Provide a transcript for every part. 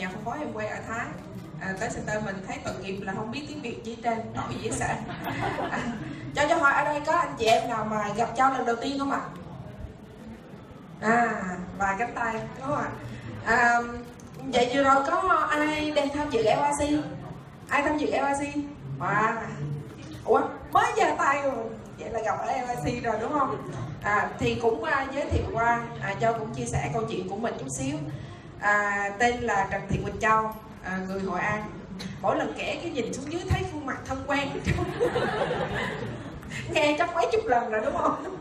nhà phân phối em quay ở thái. À, tới center mình thấy tội nghiệp là không biết tiếng việt gì trên, trơn nổi dễ sợ à, cho cho hỏi ở đây có anh chị em nào mà gặp châu lần đầu tiên không ạ? À vài cánh tay đúng không ạ? À, vậy vừa rồi có ai đang tham dự LRC ai tham dự LRC wow. Ủa mới giơ tay rồi vậy là gặp ở LRC rồi đúng không? À, thì cũng uh, giới thiệu qua. À, cho cũng chia sẻ câu chuyện của mình chút xíu à, tên là trần thị quỳnh châu à, người hội an. Mỗi lần kể cái nhìn xuống dưới thấy khuôn mặt thân quen. Nghe chắc mấy chục lần rồi đúng không?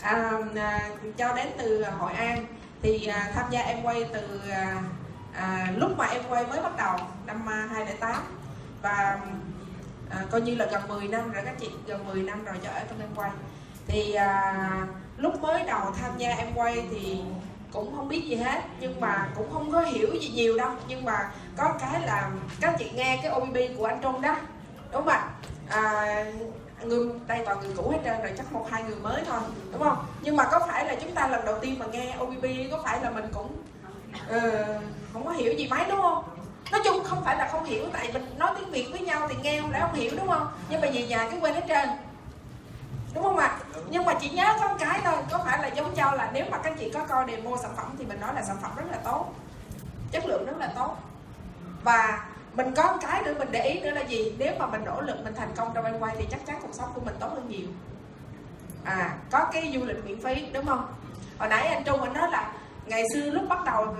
À, à, cho đến từ hội an. Thì à, tham gia em quay từ à, à, lúc mà em quay mới bắt đầu năm à, 2008 và à, coi như là gần 10 năm rồi các chị gần 10 năm rồi cho ở trong em quay. Thì à, lúc mới đầu tham gia em quay thì cũng không biết gì hết nhưng mà cũng không có hiểu gì nhiều đâu. Nhưng mà có cái là các chị nghe cái OBB của anh Trung đó. Đúng không ạ? À, người đây toàn người cũ hết trơn rồi chắc một hai người mới thôi đúng không? Nhưng mà có phải là chúng ta lần đầu tiên mà nghe OBB có phải là mình cũng uh, không có hiểu gì mấy đúng không? Nói chung không phải là không hiểu tại mình nói tiếng việt với nhau thì nghe không lẽ không hiểu đúng không? Nhưng mà về nhà cái quên hết trơn đúng không ạ? Nhưng mà chỉ nhớ có một cái thôi, có phải là giống nhau là nếu mà các chị có coi demo sản phẩm thì mình nói là sản phẩm rất là tốt, chất lượng rất là tốt. Và mình có một cái nữa mình để ý nữa là gì? Nếu mà mình nỗ lực, mình thành công trong em quay thì chắc chắn cuộc sống của mình tốt hơn nhiều. À có cái du lịch miễn phí, đúng không? Hồi nãy anh trung anh nói là ngày xưa lúc bắt đầu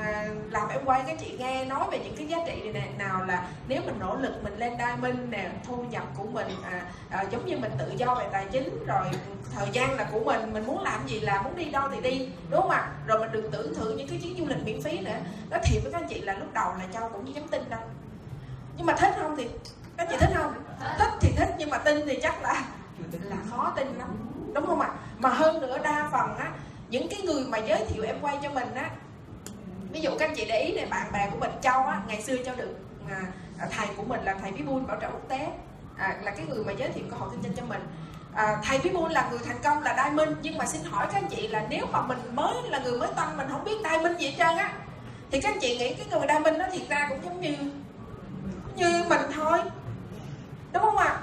làm em quay các chị nghe nói về những cái giá trị này nào là nếu mình nỗ lực mình lên diamond nè thu nhập của mình à, à, giống như mình tự do về tài chính rồi thời gian là của mình mình muốn làm gì là muốn đi đâu thì đi đúng không ạ? Rồi mình đừng tưởng thưởng những cái chuyến du lịch miễn phí nữa. Nó thiệt với các anh chị là lúc đầu là cho cũng như dám tin đâu. Nhưng mà thích không thì các chị thích không? Thích thì thích nhưng mà tin thì chắc là là khó tin lắm đúng không ạ? Mà hơn nữa đa phần á những cái người mà giới thiệu em quay cho mình á ví dụ các anh chị để ý này bạn bè của mình châu á ngày xưa châu được à, à thầy của mình là thầy Bun bảo trợ quốc tế à, là cái người mà giới thiệu cơ hội kinh doanh cho mình à, thầy Bun là người thành công là Diamond nhưng mà xin hỏi các anh chị là nếu mà mình mới là người mới tăng mình không biết Diamond gì hết trơn á thì các anh chị nghĩ cái người Diamond nó thiệt ra cũng giống như như mình thôi đúng không ạ à?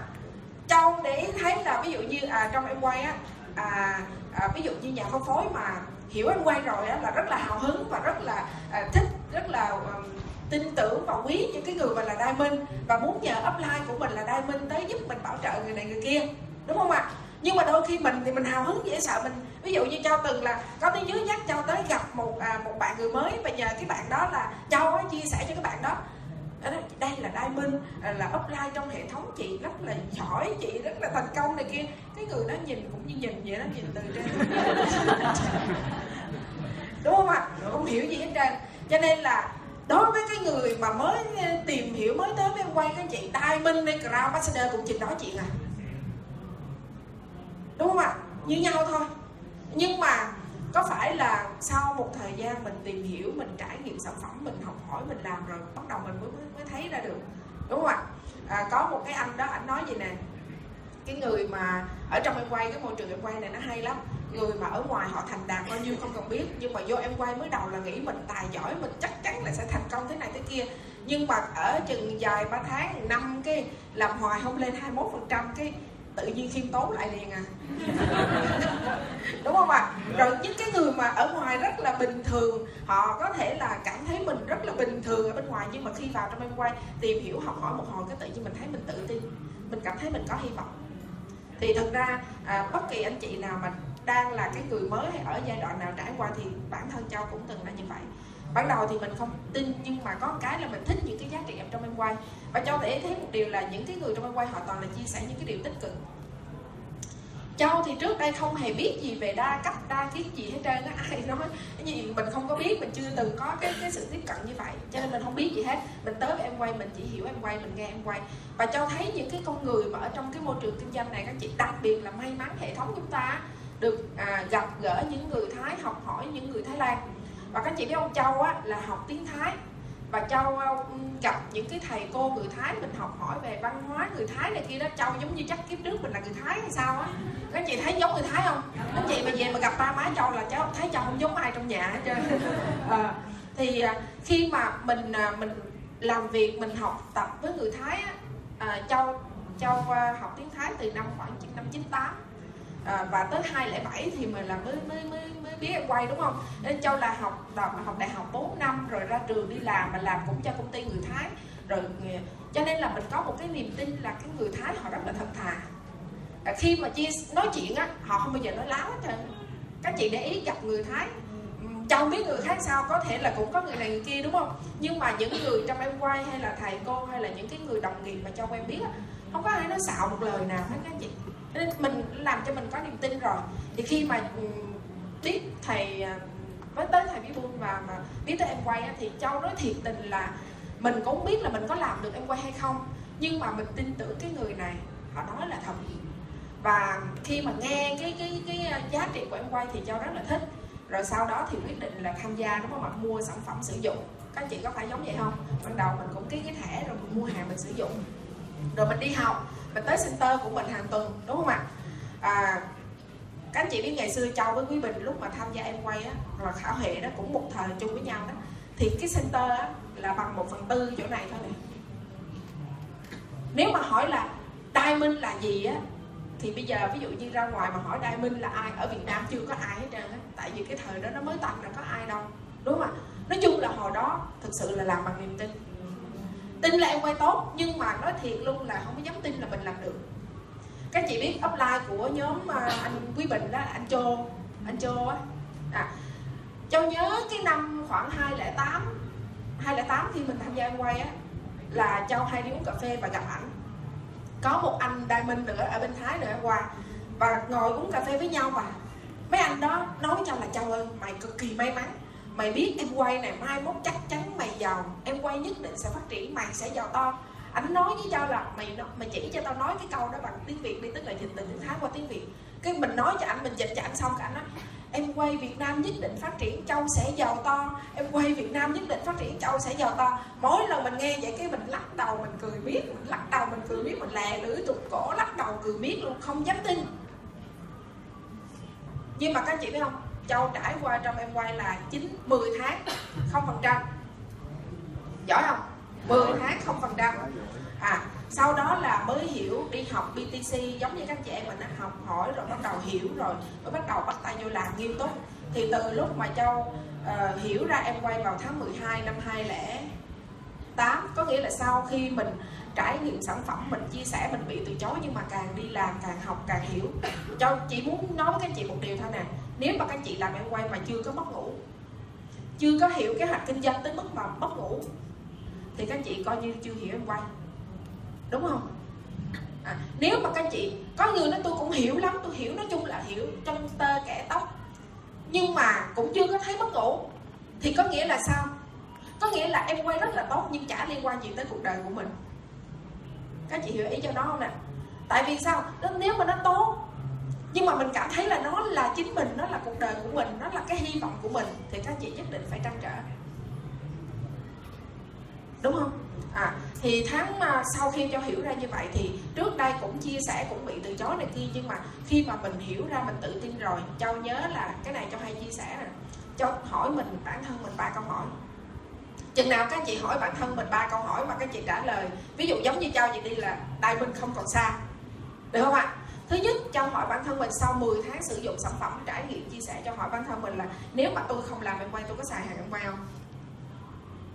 châu để thấy là ví dụ như à, trong em quay á à, à, ví dụ như nhà phân phối mà hiểu anh quay rồi á là rất là hào hứng và rất là à, thích rất là um, tin tưởng và quý những cái người mà là diamond và muốn nhờ upline của mình là diamond tới giúp mình bảo trợ người này người kia đúng không ạ? Nhưng mà đôi khi mình thì mình hào hứng dễ sợ mình. Ví dụ như cho từng là có tiếng dưới nhắc cho tới gặp một à, một bạn người mới và nhờ cái bạn đó là châu chia sẻ cho các bạn đó đây là diamond à, là upline trong hệ thống chị rất là giỏi, chị rất là thành công này kia. Cái người đó nhìn cũng như nhìn vậy đó, nhìn từ trên. Đúng không ạ? Không hiểu gì hết trơn. Cho nên là đối với cái người mà mới ờ, tìm hiểu mới tới với em quay cái chị diamond hay crown ambassador cũng chừng đó chuyện à. Đúng không ạ? Như nhau thôi. Nhưng mà có phải là sau một thời gian mình tìm hiểu mình trải nghiệm sản phẩm mình học hỏi mình làm rồi bắt đầu mình mới mới thấy ra được? Đúng không ạ? À, có một cái anh đó anh nói gì nè. Cái người mà ở trong em quay cái môi trường em quay này nó hay lắm. Người mà ở ngoài họ thành đạt bao nhiêu không cần biết nhưng mà vô em quay mới đầu là nghĩ mình tài giỏi mình chắc chắn là sẽ thành công thế này thế kia. Nhưng mà ở chừng dài ba tháng năm cái làm hoài không lên 21 phần trăm cái tự nhiên khiêm tốn lại liền à. Đúng không ạ? À? rồi những cái người mà ở ngoài rất là bình thường họ có thể là cảm thấy mình rất là bình thường ở bên ngoài nhưng mà khi vào trong em quay tìm hiểu học hỏi một hồi cái tự nhiên mình thấy mình tự tin mình cảm thấy mình có hy vọng. Thì thật ra à, bất kỳ anh chị nào mà đang là cái người mới hay ở giai đoạn nào trải qua thì bản thân châu cũng từng là như vậy ban đầu thì mình không tin nhưng mà có cái là mình thích những cái giá trị trong em quay. Và châu thể thấy một điều là những cái người trong em quay họ toàn là chia sẻ những cái điều tích cực. Châu thì trước đây không hề biết gì về đa cấp đa kiến gì hết trơn á. Ai nói cái gì mình không có biết mình chưa từng có cái cái sự tiếp cận như vậy. Cho nên mình không biết gì hết. Mình tới với em quay mình chỉ hiểu em quay mình nghe em quay. Và châu thấy những cái con người mà ở trong cái môi trường kinh doanh này các chị đặc biệt là may mắn hệ thống chúng ta được à, gặp gỡ những người thái học hỏi những người thái lan và các chị biết ông châu á là học tiếng thái. Và châu ờ, gặp những cái thầy cô người thái mình học hỏi về văn hóa người thái này kia đó châu giống như chắc kiếp trước mình là người thái hay sao á. Các chị thấy giống người thái không? Các chị mà về mà gặp ba má châu là cháu thấy châu không giống ai trong nhà hết trơn. À, thì ờ, khi mà mình mình làm việc mình học tập với người thái á, à, châu châu học tiếng thái từ năm khoảng năm 98 à, và tới 207 thì mình là mới mới mới mới biết em quay đúng không? Nên châu là học đọc học đại học 4 năm rồi ra trường đi làm mà làm cũng cho công ty người thái. Rồi cho nên là mình có một cái niềm tin là cái người thái họ rất là thật thà. À, khi mà chia nói chuyện á họ không bao giờ nói láo hết trơn. Các chị để ý gặp người thái. Châu biết người khác sao có thể là cũng có người này người kia đúng không? Nhưng mà những người trong em quay hay là thầy cô hay là những cái người đồng nghiệp mà Châu em biết không có ai nói xạo một lời nào hết các chị nên mình làm cho mình có niềm tin rồi. Thì khi mà ừ, biết thầy à, với tới thầy bí buôn và, mà biết tới em quay thì châu nói thiệt tình là mình cũng biết là mình có làm được em quay hay không, nhưng mà mình tin tưởng cái người này, họ nói là thật. Và khi mà nghe cái cái cái à, giá trị của em quay thì châu rất là thích. Rồi sau đó thì quyết định là tham gia đúng không ạ? Mua sản phẩm sử dụng. Các chị có phải giống vậy không? Ban đầu mình cũng ký cái thẻ rồi mình mua hàng mình sử dụng. Rồi mình đi học mình tới center của mình hàng tuần đúng không ạ? À, các anh chị biết ngày xưa châu với quý bình lúc mà tham gia em quay á hoặc là khảo hệ đó cũng một thời chung với nhau đó. Thì cái center á là bằng một phần tư chỗ này thôi. Này nếu mà hỏi là diamond là gì á thì bây giờ ví dụ như ra ngoài mà hỏi diamond là ai ở việt nam chưa có ai hết trơn á. Tại vì cái thời đó nó mới tập là có ai đâu đúng không ạ? Nói chung là hồi đó thực sự là làm bằng niềm tin tin là em quay tốt nhưng mà nói thiệt luôn là không có dám tin là mình làm được. Các chị biết upline của nhóm à, anh quý bình đó anh chô anh chô á. À, châu nhớ cái năm khoảng 2008 2008 khi mình tham gia em quay á là châu hay đi uống cà phê và gặp ảnh. Có một anh diamond nữa ở bên thái nữa qua và ngồi uống cà phê với nhau và mấy anh đó nói với Châu là châu ơi mày cực kỳ may mắn mày biết em quay này mai mốt chắc chắn mày giàu. Em quay nhất định sẽ phát triển, mày sẽ giàu to. Ảnh nói với tao là mày mày chỉ cho tao nói cái câu đó bằng tiếng việt đi, tức là dịch từ tiếng thái qua tiếng việt. Cái mình nói cho anh, mình dịch cho anh xong cả anh nói, em quay Việt Nam nhất định phát triển, châu sẽ giàu to. Em quay Việt Nam nhất định phát triển, châu sẽ giàu to. Mỗi lần mình nghe vậy cái mình lắc đầu, mình cười biết mình lắc đầu, mình cười biết mình lè lưỡi tụt cổ, lắc đầu cười biết luôn, không dám tin. Nhưng mà các chị biết không? Châu trải qua trong em quay là 9, 10 tháng 0% giỏi không? 10 tháng 0% à sau đó là mới hiểu đi học BTC giống như các chị em mình đã học hỏi rồi bắt đầu hiểu rồi mới bắt đầu bắt tay vô làm nghiêm túc. Thì từ lúc mà châu uh, hiểu ra em quay vào tháng 12 năm 2008 có nghĩa là sau khi mình trải nghiệm sản phẩm mình chia sẻ mình bị từ chối nhưng mà càng đi làm càng học càng hiểu. Cho chỉ muốn nói với các chị một điều thôi nè. Nếu mà các chị làm em quay mà chưa có mất ngủ chưa có hiểu kế hoạch kinh doanh tới mức mà mất ngủ thì các chị coi như chưa hiểu em quay. Đúng không? À, nếu mà các chị có người nói tôi cũng hiểu lắm tôi hiểu nói chung là hiểu trong tơ kẻ tóc nhưng mà cũng chưa có thấy mất ngủ thì có nghĩa là sao? Có nghĩa là em quay rất là tốt nhưng chả liên quan gì tới cuộc đời của mình các chị hiểu ý cho nó không nè? Tại vì sao? Nó nếu mà nó tốt, nhưng mà mình cảm thấy là nó là chính mình, nó là cuộc đời của mình, nó là cái hy vọng của mình, thì các chị nhất định phải trăn trở. Đúng không? À thì tháng mà sau khi cho hiểu ra như vậy thì trước đây cũng chia sẻ, cũng bị từ chối này kia, nhưng mà khi mà mình hiểu ra, mình tự tin rồi châu nhớ là cái này cho hay chia sẻ nè. Châu hỏi mình, bản thân mình ba câu hỏi chừng nào các chị hỏi bản thân mình ba câu hỏi mà các chị trả lời ví dụ giống như châu vậy đi là đại minh không còn xa. Được không ạ? Thứ nhất cho hỏi bản thân mình sau 10 tháng sử dụng sản phẩm trải nghiệm chia sẻ cho hỏi bản thân mình là nếu mà tôi không làm em quay tôi có xài hàng em quay không?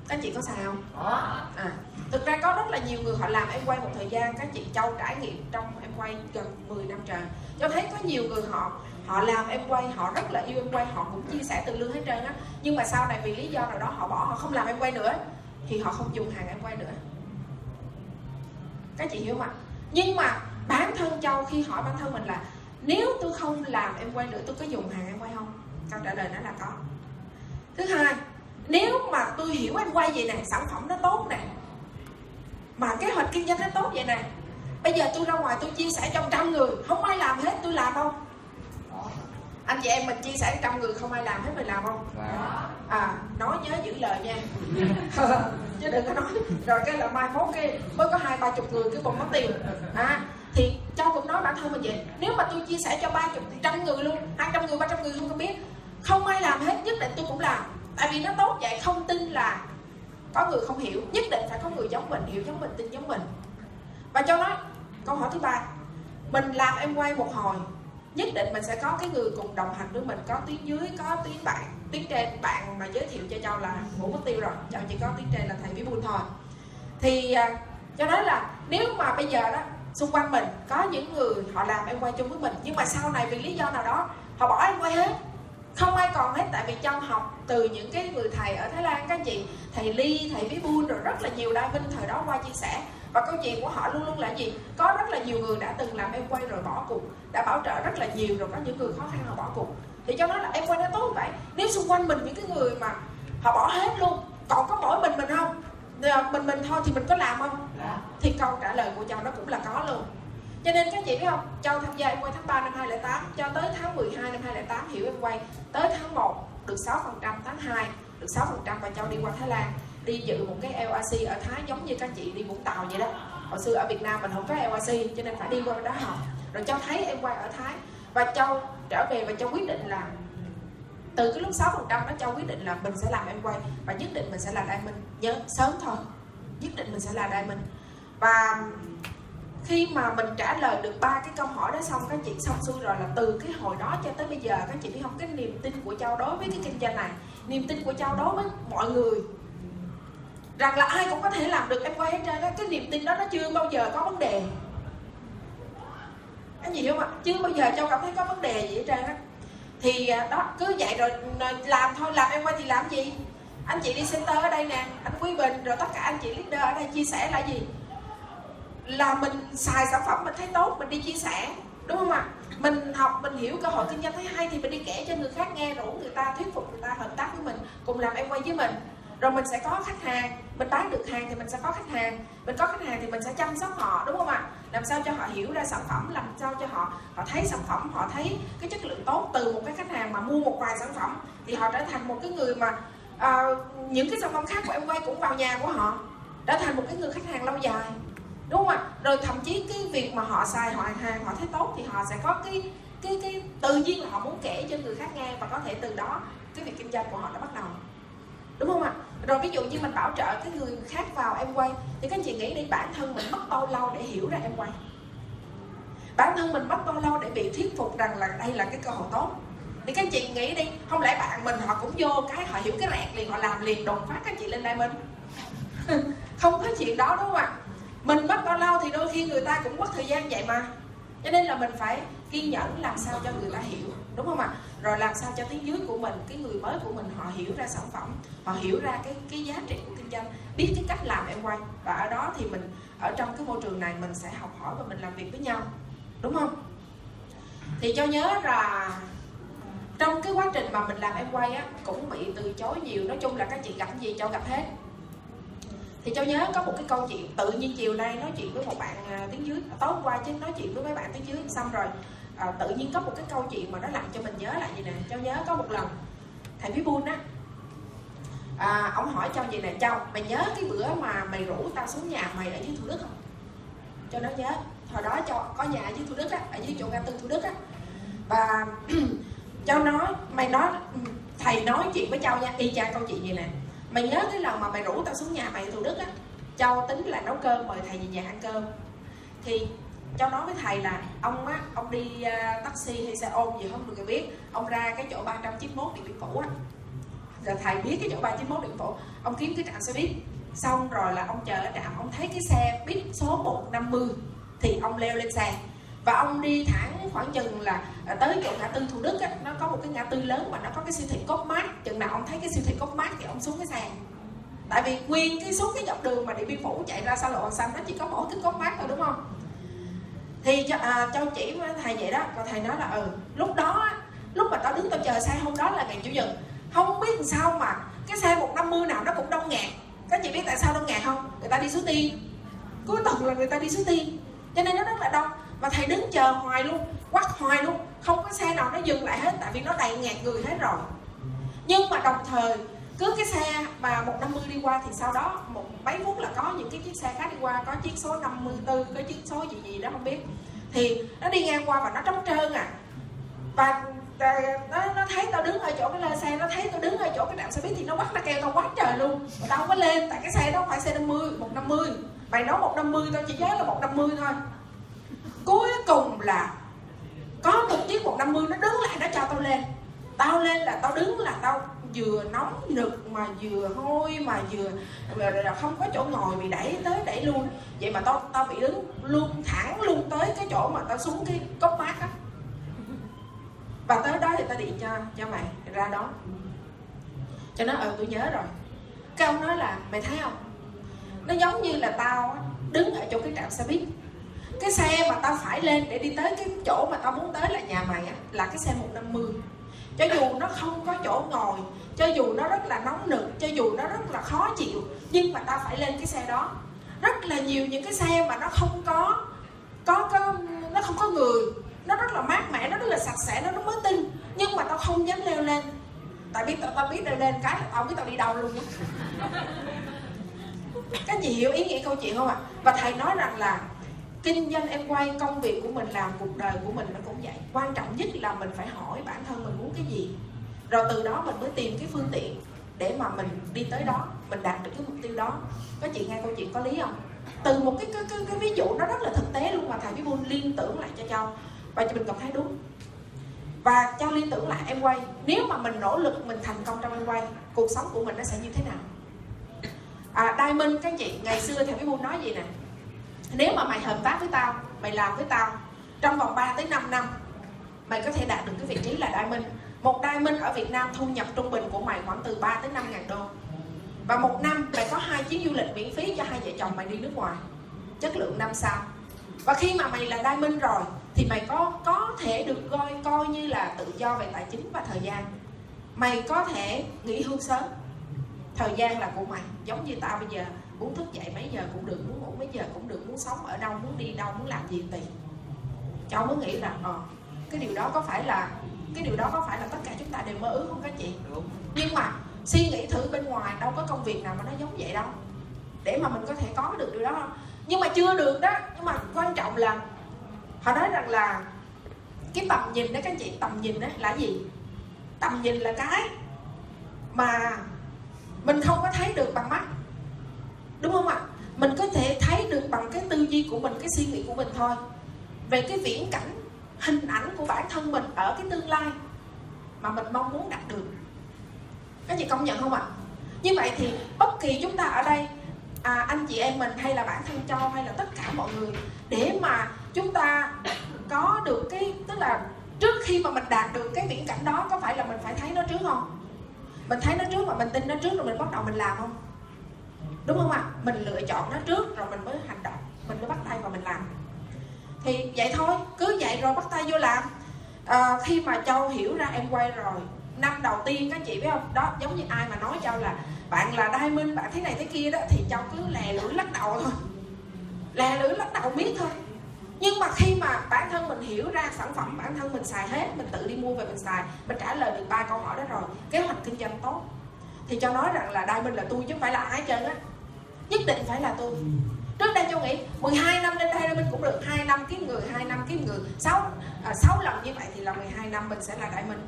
Các chị có xài không? À thực ra có rất là nhiều người họ làm em quay một thời gian các chị châu trải nghiệm trong em quay gần 10 năm trời. Cho thấy có nhiều người họ họ làm em quay, họ rất là yêu em quay, họ cũng chia sẻ từ lương hết trơn á. Nhưng mà sau này vì lý do nào đó họ bỏ, họ không làm em quay nữa, thì họ không dùng hàng em quay nữa. Các chị hiểu không ạ? Nhưng mà bản thân châu khi hỏi bản thân mình là, nếu tôi không làm em quay nữa, tôi có dùng hàng em quay không? Câu trả lời nó là có. Thứ hai, nếu mà tôi hiểu em quay vậy nè, sản phẩm nó tốt nè, mà kế hoạch kinh doanh nó tốt vậy nè, bây giờ tôi ra ngoài tôi chia sẻ trong trăm người, không ai làm hết, tôi làm không? Anh chị em mình chia sẻ trăm người không ai làm hết mình làm không? À nói nhớ giữ lời nha. Chứ đừng có nói rồi cái là mai mốt cái mới có hai ba chục người cái bụng mất tiền. À thì châu cũng nói bản thân mình vậy. Nếu mà tôi chia sẻ cho ba chục trăm người luôn hai trăm người ba trăm người không có biết. Không ai làm hết nhất định tôi cũng làm. Tại vì nó tốt vậy không tin là có người không hiểu. Nhất định phải có người giống mình hiểu giống mình tin giống mình. Và cho nó câu hỏi thứ ba. Mình làm em quay một hồi nhất định mình sẽ có cái người cùng đồng hành với mình, có tiếng dưới, có tiếng bạn, tiếng trên. Bạn mà giới thiệu cho châu là ngủ mất tiêu rồi. Châu chỉ có tiếng trên là thầy bí buôn thôi. Thì à, cho nói là nếu mà bây giờ đó, xung quanh mình có những người họ làm em quay chung với mình, nhưng mà sau này vì lý do nào đó, họ bỏ em quay hết. Không ai còn hết, tại vì châu học từ những cái người thầy ở thái lan, các chị, thầy ly, thầy bí buôn rồi rất là nhiều đa vinh thời đó qua chia sẻ và câu chuyện của họ luôn luôn là gì? Có rất là nhiều người đã từng làm em quay rồi bỏ cuộc đã bảo trợ rất là nhiều rồi có những người khó khăn họ bỏ cuộc. Thì cho nó là em quay nó tốt vậy. Nếu xung quanh mình những cái người mà họ bỏ hết luôn còn có mỗi mình mình không? Mình mình thôi thì mình có làm không? Dạ. thì câu trả lời của châu nó cũng là có luôn. Cho nên các chị biết không? Châu tham gia em quay tháng 3 năm 2008 cho tới tháng 12 năm 2008 hiểu em quay. Tới tháng 1 được 6 phần trăm tháng 2 được 6 phần trăm và châu đi qua Thái Lan đi dự một cái LRC ở Thái, giống như các chị đi Vũng Tàu vậy đó. Hồi xưa ở Việt Nam mình không có LRC cho nên phải đi qua đó học. Rồi châu thấy em quay ở Thái. Và châu trở về và châu quyết định là từ cái lúc 6 phần trăm đó châu quyết định là mình sẽ làm em quay. Và nhất định mình sẽ là diamond. Nhớ, sớm thôi. Nhất định mình sẽ là diamond. Và khi mà mình trả lời được ba cái câu hỏi đó xong, các chị xong xuôi rồi là từ cái hồi đó cho tới bây giờ, các chị biết không? Cái niềm tin của châu đối với cái kinh doanh này, niềm tin của châu đối với mọi người rằng là ai cũng có thể làm được em quay hết trơn á, cái niềm tin đó nó chưa bao giờ có vấn đề. Anh gì không ạ? Chưa bao giờ châu cảm thấy có vấn đề gì hết trơn á. Thì à, đó, cứ vậy rồi à, làm thôi, làm em quay thì làm gì? Anh chị đi center ở đây nè, anh quý bình, rồi tất cả anh chị leader ở đây chia sẻ là gì? Là mình xài sản phẩm mình thấy tốt, mình đi chia sẻ, đúng không ạ? Mình học, mình hiểu cơ hội kinh doanh thấy hay thì mình đi kể cho người khác nghe, rủ người ta, thuyết phục người ta, hợp tác với mình, cùng làm em quay với mình rồi mình sẽ có khách hàng mình bán được hàng thì mình sẽ có khách hàng mình có khách hàng thì mình sẽ chăm sóc họ đúng không ạ? Làm sao cho họ hiểu ra sản phẩm làm sao cho họ họ thấy sản phẩm họ thấy cái chất lượng tốt từ một cái khách hàng mà mua một vài sản phẩm thì họ trở thành một cái người mà uh, những cái sản phẩm khác của em quay cũng vào nhà của họ trở thành một cái người khách hàng lâu dài đúng không ạ? Rồi thậm chí cái việc mà họ xài họ hàng họ thấy tốt thì họ sẽ có cái cái cái tự nhiên là họ muốn kể cho người khác nghe và có thể từ đó cái việc kinh doanh của họ đã bắt đầu đúng không ạ? Rồi ví dụ như mình bảo trợ cái người khác vào em quay, thì các anh chị nghĩ đi, bản thân mình mất bao lâu để hiểu ra em quay? Bản thân mình mất bao lâu để bị thuyết phục rằng là đây là cái cơ hội tốt? Thì các anh chị nghĩ đi, không lẽ bạn mình họ cũng vô cái, họ hiểu cái rẹt liền, họ làm liền, đột phát các anh chị lên đây mình? Không có chuyện đó, đúng không ạ? Mình mất bao lâu thì đôi khi người ta cũng mất thời gian vậy mà. Cho nên là mình phải kiên nhẫn làm sao cho người ta hiểu, đúng không ạ? Rồi làm sao cho tiếng dưới của mình, cái người mới của mình họ hiểu ra sản phẩm, họ hiểu ra cái cái giá trị của kinh doanh, biết cái cách làm em quay. Và ở đó thì mình, ở trong cái môi trường này mình sẽ học hỏi và mình làm việc với nhau. Đúng không? Thì cho nhớ là trong cái quá trình mà mình làm em quay á, cũng bị từ chối nhiều. Nói chung là các chị gặp gì, cho gặp hết. Thì cho nhớ có một cái câu chuyện, tự nhiên chiều nay nói chuyện với một bạn à, tiếng dưới tối hôm qua chứ, nói chuyện với mấy bạn tiếng dưới, xong rồi à, tự nhiên có một cái câu chuyện mà nó làm cho mình nhớ lại gì nè. Cho nhớ có một lần thầy phía buôn á à, ông hỏi cho gì nè cháu mày nhớ cái bữa mà mày rủ tao xuống nhà mày ở dưới thủ đức không? Cho nó nhớ. Hồi đó cho có nhà ở dưới thủ đức á ở dưới chỗ ngã tư thủ đức á. Và cho nó mày nói thầy nói chuyện với cháu nha y chang câu chuyện gì nè. Mày nhớ cái lần mà mày rủ tao xuống nhà mày ở thủ đức á? Cháu tính là nấu cơm mời thầy về nhà ăn cơm. Thì cháu nói với thầy là ông á ông đi uh, taxi hay xe ôm gì không được biết. Ông ra cái chỗ 391 điện biên phủ á. Rồi thầy biết cái chỗ 391 điện biên phủ ông kiếm cái trạm xe buýt. Xong rồi là ông chờ ở trạm ông thấy cái xe buýt số 150 thì ông leo lên xe. Và ông đi thẳng khoảng chừng là à, tới chỗ ngã tư thủ đức á, nó có một cái ngã tư lớn mà nó có cái siêu thị cốt mát. Chừng nào ông thấy cái siêu thị cốt mát thì ông xuống cái xe. Tại vì nguyên cái suốt cái dọc đường mà điện biên phủ chạy ra xa lộ xanh nó chỉ có mỗi cái cốt mát thôi đúng không? Thì cho, à, châu chỉ với thầy vậy đó và thầy nói là ừ lúc đó lúc mà tao đứng tao chờ xe hôm đó là ngày chủ nhật không biết làm sao mà cái xe 150 nào nó cũng đông nghẹt. Các chị biết tại sao đông nghẹt không? Người ta đi xuống tiên cuối tuần là người ta đi xuống tiên cho nên nó rất là đông. Và thầy đứng chờ hoài luôn quắt hoài luôn. Không có xe nào nó dừng lại hết tại vì nó đầy ngạt người hết rồi. Nhưng mà đồng thời cứ cái xe mà 150 đi qua thì sau đó một mấy phút là có những cái chiếc xe khác đi qua có chiếc số 54 có chiếc số gì gì đó không biết. Thì nó đi ngang qua và nó trống trơn à. Và à, nó, nó thấy tao đứng ở chỗ cái lên xe nó thấy tao đứng ở chỗ cái trạm xe buýt thì nó bắt nó kêu tao quá trời luôn. Mà tao không có lên tại cái xe đó phải xe 50 150 mày nói 150 tao chỉ nhớ là 150 thôi. Cuối cùng là có một chiếc 150 nó đứng lại nó cho tao lên. Tao lên là tao đứng là tao vừa nóng nực mà vừa hôi mà vừa là không có chỗ ngồi bị đẩy tới đẩy luôn vậy mà tao tao bị đứng luôn thẳng luôn tới cái chỗ mà tao xuống cái cốc mát á. Và tới đó thì tao điện cho cho mày ra đó. Cho nó ờ tôi nhớ rồi. Cái ông nói là, mày thấy không? Nó giống như là tao đứng ở chỗ cái trạm xe buýt. Cái xe mà tao phải lên để đi tới cái chỗ mà tao muốn tới là nhà mày á, là cái xe 150 cho dù nó không có chỗ ngồi cho dù nó rất là nóng nực cho dù nó rất là khó chịu nhưng mà ta phải lên cái xe đó. Rất là nhiều những cái xe mà nó không có có có nó không có người. Nó rất là mát mẻ nó rất là sạch sẽ nó nó mới tinh. Nhưng mà tao không dám leo lên. Tại biết tao, tao biết leo lên cái tao biết tao đi đâu luôn các chị hiểu ý nghĩa câu chuyện không ạ? À? và thầy nói rằng là kinh doanh em quay công việc của mình làm cuộc đời của mình nó cũng vậy. Quan trọng nhất là mình phải hỏi bản thân mình muốn cái gì rồi từ đó mình mới tìm cái phương tiện để mà mình đi tới đó mình đạt được cái mục tiêu đó. Có chị nghe câu chuyện có lý không? Từ một cái cái, cái, cái ví dụ nó rất là thực tế luôn mà thầy với buôn liên tưởng lại cho châu. Và cho mình cảm thấy đúng. Và cho liên tưởng lại em quay. Nếu mà mình nỗ lực mình thành công trong em quay cuộc sống của mình nó sẽ như thế nào? À, Diamond các chị ngày xưa thầy với buôn nói gì nè. Nếu mà mày hợp tác với tao mày làm với tao trong vòng 3 tới 5 năm mày có thể đạt được cái vị trí là diamond một diamond ở Việt Nam thu nhập trung bình của mày khoảng từ 3 tới 5 ngàn đô. Và một năm mày có hai chuyến du lịch miễn phí cho hai vợ chồng mày đi nước ngoài. Chất lượng năm sao. Và khi mà mày là diamond rồi, thì mày có có thể được coi coi như là tự do về tài chính và thời gian. Mày có thể nghỉ hưu sớm. Thời gian là của mày. Giống như tao bây giờ, muốn thức dậy mấy giờ cũng được, muốn ngủ mấy giờ cũng được, muốn sống ở đâu, muốn đi đâu, muốn làm gì tùy. Cháu mới nghĩ rằng ờ cái điều đó có phải là cái điều đó có phải là tất cả chúng ta đều mơ ước không các chị? Đúng. nhưng mà suy nghĩ thử bên ngoài, đâu có công việc nào mà nó giống vậy đâu. Để mà mình có thể có được điều đó không? Nhưng mà chưa được đó. Nhưng mà quan trọng là, họ nói rằng là cái tầm nhìn đó các chị, tầm nhìn đó là gì? Tầm nhìn là cái mà mình không có thấy được bằng mắt. Đúng không ạ? Mình có thể thấy được bằng cái tư duy của mình, cái suy nghĩ của mình thôi. Về cái viễn cảnh hình ảnh của bản thân mình ở cái tương lai mà mình mong muốn đạt được. Các chị công nhận không ạ? Như vậy thì bất kỳ chúng ta ở đây à, anh chị em mình hay là bản thân cho hay là tất cả mọi người để mà chúng ta có được cái tức là trước khi mà mình đạt được cái viễn cảnh đó có phải là mình phải thấy nó trước không? Mình thấy nó trước mà mình tin nó trước rồi mình bắt đầu mình làm không? Đúng không ạ? Mình lựa chọn nó trước rồi mình mới hành động mình mới bắt tay vào mình làm thì vậy thôi cứ vậy rồi bắt tay vô làm. À, khi mà châu hiểu ra em quay rồi năm đầu tiên các chị biết không? Đó giống như ai mà nói châu là bạn là đai minh bạn thế này thế kia đó thì châu cứ lè lưỡi lắc đầu thôi. Lè lưỡi lắc đầu biết thôi. Nhưng mà khi mà bản thân mình hiểu ra sản phẩm bản thân mình xài hết mình tự đi mua về mình xài mình trả lời được ba câu hỏi đó rồi kế hoạch kinh doanh tốt. Thì cho nói rằng là đai minh là tôi chứ không phải là ai trơn á. Nhất định phải là tôi. Ừ trước đây châu nghĩ 12 năm lên đây mình cũng được 2 năm kiếm người 2 năm kiếm người. 6 à, 6 lần như vậy thì là 12 năm mình sẽ là đại minh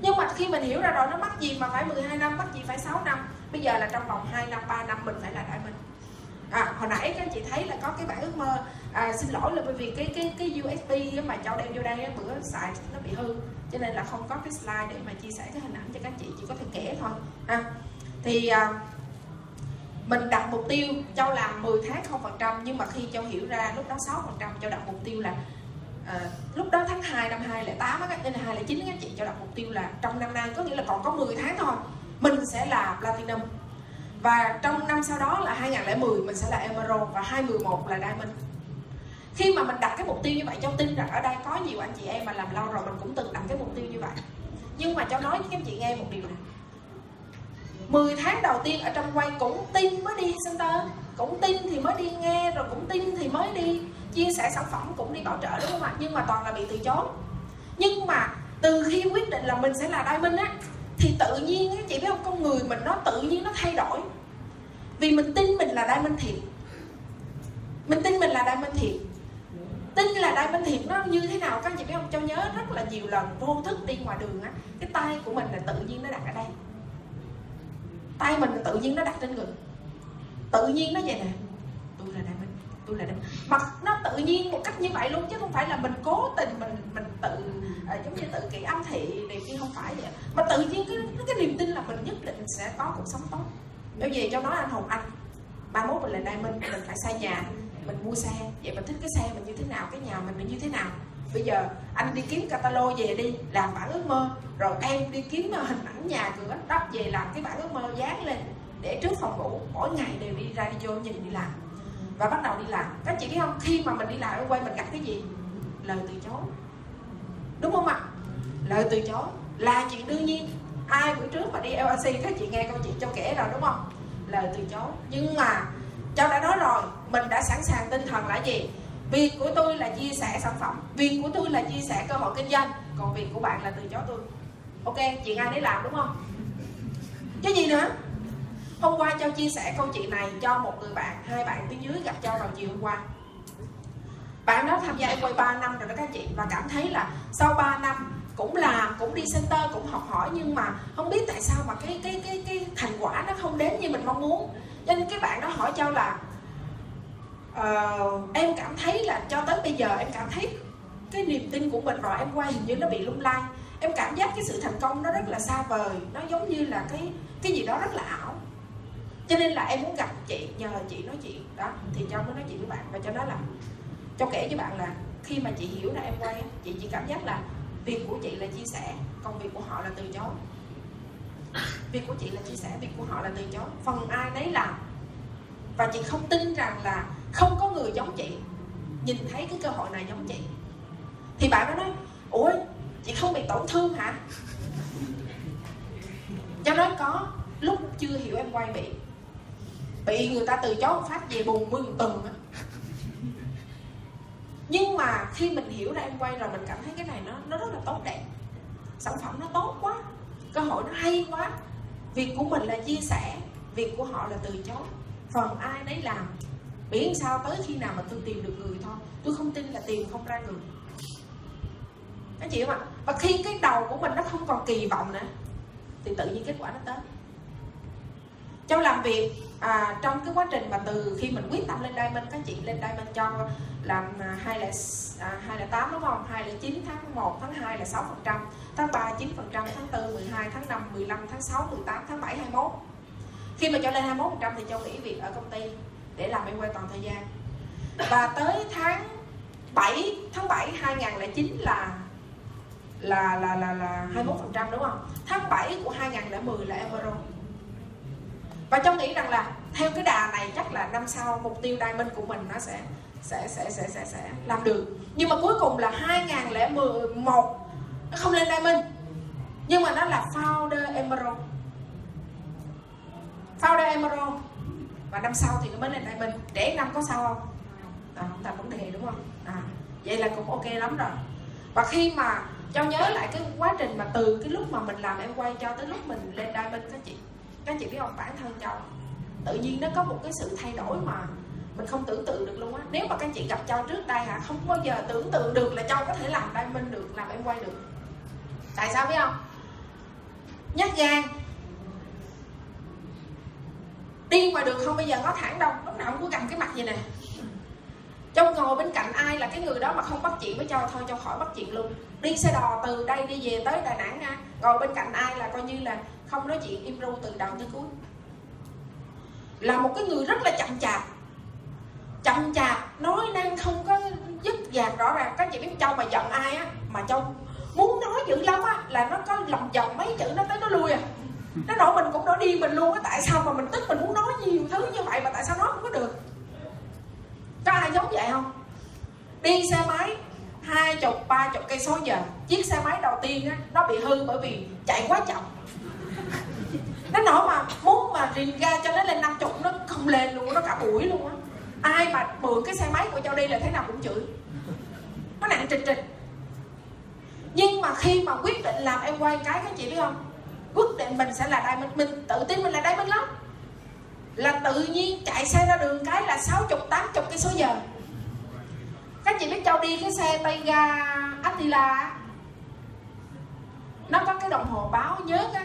nhưng mà khi mình hiểu ra rồi nó mắc gì mà phải 12 năm mắc gì phải 6 năm? Bây giờ là trong vòng 2 năm 3 năm mình phải là đại minh à, hồi nãy các chị thấy là có cái bản ước mơ à, xin lỗi là bởi vì cái cái cái USB mà cháu đem vô đây bữa xài nó bị hư. Cho nên là không có cái slide để mà chia sẻ cái hình ảnh cho các chị chỉ có thể kể thôi. À, thì à, mình đặt mục tiêu châu làm 10 tháng không phần trăm nhưng mà khi châu hiểu ra lúc đó 6 phần trăm châu đặt mục tiêu là à, lúc đó tháng 2 năm 2008 á nên là 2009 các chị cho đặt mục tiêu là trong năm nay có nghĩa là còn có 10 tháng thôi mình sẽ là platinum. Và trong năm sau đó là 2010 mình sẽ là emerald và 2011 là diamond. Khi mà mình đặt cái mục tiêu như vậy cho tin rằng ở đây có nhiều anh chị em mà làm lâu rồi mình cũng từng đặt cái mục tiêu như vậy. Nhưng mà cháu nói với các chị nghe một điều này. 10 tháng đầu tiên ở trong quay cũng tin mới đi center cũng tin thì mới đi nghe, rồi cũng tin thì mới đi chia sẻ sản phẩm, cũng đi bảo trợ, đúng không ạ? Nhưng mà toàn là bị từ chối. Nhưng mà từ khi quyết định là mình sẽ là đai minh á, thì tự nhiên á, chị biết không? Con người mình nó tự nhiên nó thay đổi. Vì mình tin mình là đai minh thiệt. Mình tin mình là đai minh thiệt. Tin là Đai minh thiệt nó như thế nào các anh chị biết không? Cho nhớ rất là nhiều lần vô thức đi ngoài đường á, cái tay của mình là tự nhiên nó đặt ở đây tay mình tự nhiên nó đặt trên ngực tự nhiên nó vậy nè. Tôi là đại minh tôi là đại minh mặc nó tự nhiên một cách như vậy luôn chứ không phải là mình cố tình mình mình tự à, giống như tự kỷ âm thị này kia không phải vậy. Mà tự nhiên cái cái niềm tin là mình nhất định sẽ có cuộc sống tốt. Bởi vì cho đó anh hồng anh ba mốt mình là đại minh mình phải xây nhà mình mua xe. Vậy mình thích cái xe mình như thế nào cái nhà mình là như thế nào? Bây giờ anh đi kiếm catalog về đi, làm bản ước mơ. Rồi em đi kiếm ờ, hình ảnh nhà cửa, đắp về làm cái bản ước mơ dán lên. Để trước phòng ngủ, mỗi ngày đều đi ra đi vô nhìn đi làm. Và bắt đầu đi làm. Các chị biết không? Khi mà mình đi làm ở quay mình gặp cái gì? Lời từ chối. Đúng không ạ? Lời từ chối. Là chuyện đương nhiên. Ai bữa trước mà đi LRC các chị nghe câu chuyện cho kể rồi, đúng không? Lời từ chối. Nhưng mà, cháu đã nói rồi, mình đã sẵn sàng tinh thần là gì? Việc của tôi là chia sẻ sản phẩm việc của tôi là chia sẻ cơ hội kinh doanh, còn việc của bạn là từ chối tôi. Ok chuyện ai đấy làm đúng không? Cái gì nữa? Hôm qua châu chia sẻ câu chuyện này cho một người bạn, hai bạn phía dưới gặp châu vào chiều hôm qua. Bạn đó tham gia quay 3 năm rồi đó các chị, và cảm thấy là sau 3 năm cũng làm, cũng đi center, cũng học hỏi, nhưng mà không biết tại sao mà cái cái cái cái thành quả nó không đến như mình mong muốn. Cho nên cái bạn đó hỏi châu là uh, em cảm thấy là cho tới bây giờ em cảm thấy cái niềm tin của mình rồi em quay hình như nó bị lung lay. Em cảm giác cái sự thành công nó rất là xa vời nó giống như là cái cái gì đó rất là ảo. Cho nên là em muốn gặp chị nhờ chị nói chuyện. Đó thì cho mới nói chuyện với bạn và cho nó là cho kể với bạn là khi mà chị hiểu là em quay chị chỉ cảm giác là việc của chị là chia sẻ còn việc của họ là từ chối. Việc của chị là chia sẻ việc của họ là từ chối. Phần ai nấy làm. Và chị không tin rằng là không có người giống chị. Nhìn thấy cái cơ hội này giống chị. Thì bạn đó nói, ủa, chị không bị tổn thương hả? Cho nói có lúc chưa hiểu em quay bị bị người ta từ chối một phát về buồn mừng từng nhưng mà khi mình hiểu ra em quay rồi, mình cảm thấy cái này nó nó rất là tốt đẹp. Sản phẩm nó tốt quá, cơ hội nó hay quá. Việc của mình là chia sẻ, việc của họ là từ chối. Phần ai nấy làm miễn sao tới khi nào mà tôi tìm được người thôi. Tôi không tin là tìm không ra người. Anh chị không ạ và khi cái đầu của mình nó không còn kỳ vọng nữa thì tự nhiên kết quả nó tới. Trong làm việc à, trong cái quá trình mà từ khi mình quyết tâm lên đây mình các chị lên đây mình cho làm à, hai là à, hai là tám đúng không? Hai là chín tháng 1 tháng 2 là 6 phần trăm tháng 3 9 phần trăm tháng 4 12 tháng 5 15 tháng 6 18 tháng 7 21 khi mà cho lên 21 phần trăm thì cho nghỉ việc ở công ty để làm em quay toàn thời gian. Và tới tháng 7 tháng 7 2009 là là là là là 21 phần trăm đúng không? Tháng 7 của 2010 là Emerald và trong nghĩ rằng là theo cái đà này chắc là năm sau mục tiêu diamond của mình nó sẽ sẽ sẽ sẽ sẽ, sẽ làm được. Nhưng mà cuối cùng là 2011 nó không lên diamond. Nhưng mà nó là founder emerald. Founder emerald và năm sau thì nó mới lên diamond để năm có sao không? À, không thành vấn đề đúng không? À, vậy là cũng ok lắm rồi. Và khi mà cho nhớ lại cái quá trình mà từ cái lúc mà mình làm em quay cho tới lúc mình lên diamond các chị các chị biết không? Bản thân châu tự nhiên nó có một cái sự thay đổi mà mình không tưởng tượng được luôn á. Nếu mà các chị gặp châu trước đây hả không bao giờ tưởng tượng được là châu có thể làm diamond được làm em quay được. Tại sao biết không? Nhát gan đi ngoài đường không bây giờ có thẳng đâu, lúc nào cũng cứ cầm cái mặt vậy nè. Châu ngồi bên cạnh ai là cái người đó mà không bắt chuyện với châu thôi châu khỏi bắt chuyện luôn. Đi xe đò từ đây đi về tới đà nẵng nha. Ngồi bên cạnh ai là coi như là không nói chuyện, im ru từ đầu tới cuối. Là một cái người rất là chậm chạp. Chậm chạp, nói năng không có dứt dạc rõ ràng. Các chị biết châu mà giận ai á, mà châu muốn nói dữ lắm á, là nó có lòng vòng mấy chữ nó tới nó lui à nó nổi mình cũng nổi đi mình luôn á, tại sao mà mình tức mình muốn nói nhiều thứ như vậy mà tại sao nói không có được? Có ai giống vậy không? Đi xe máy, hai chục, ba chục cây số giờ, chiếc xe máy đầu tiên á, nó bị hư bởi vì chạy quá chậm. Nó nổi mà muốn mà rình ra cho nó lên năm chục, nó không lên luôn, nó cả buổi luôn á. Ai mà mượn cái xe máy của châu đi là thế nào cũng chửi. Nó nặng trịch trịch. Nhưng mà khi mà quyết định làm em quay cái, các chị biết không? Quyết định mình sẽ là diamond mình tự tin mình là diamond lắm. Là tự nhiên chạy xe ra đường cái là 60 80 cây số giờ. Các chị biết châu đi cái xe tay ga Attila nó có cái đồng hồ báo nhớ á.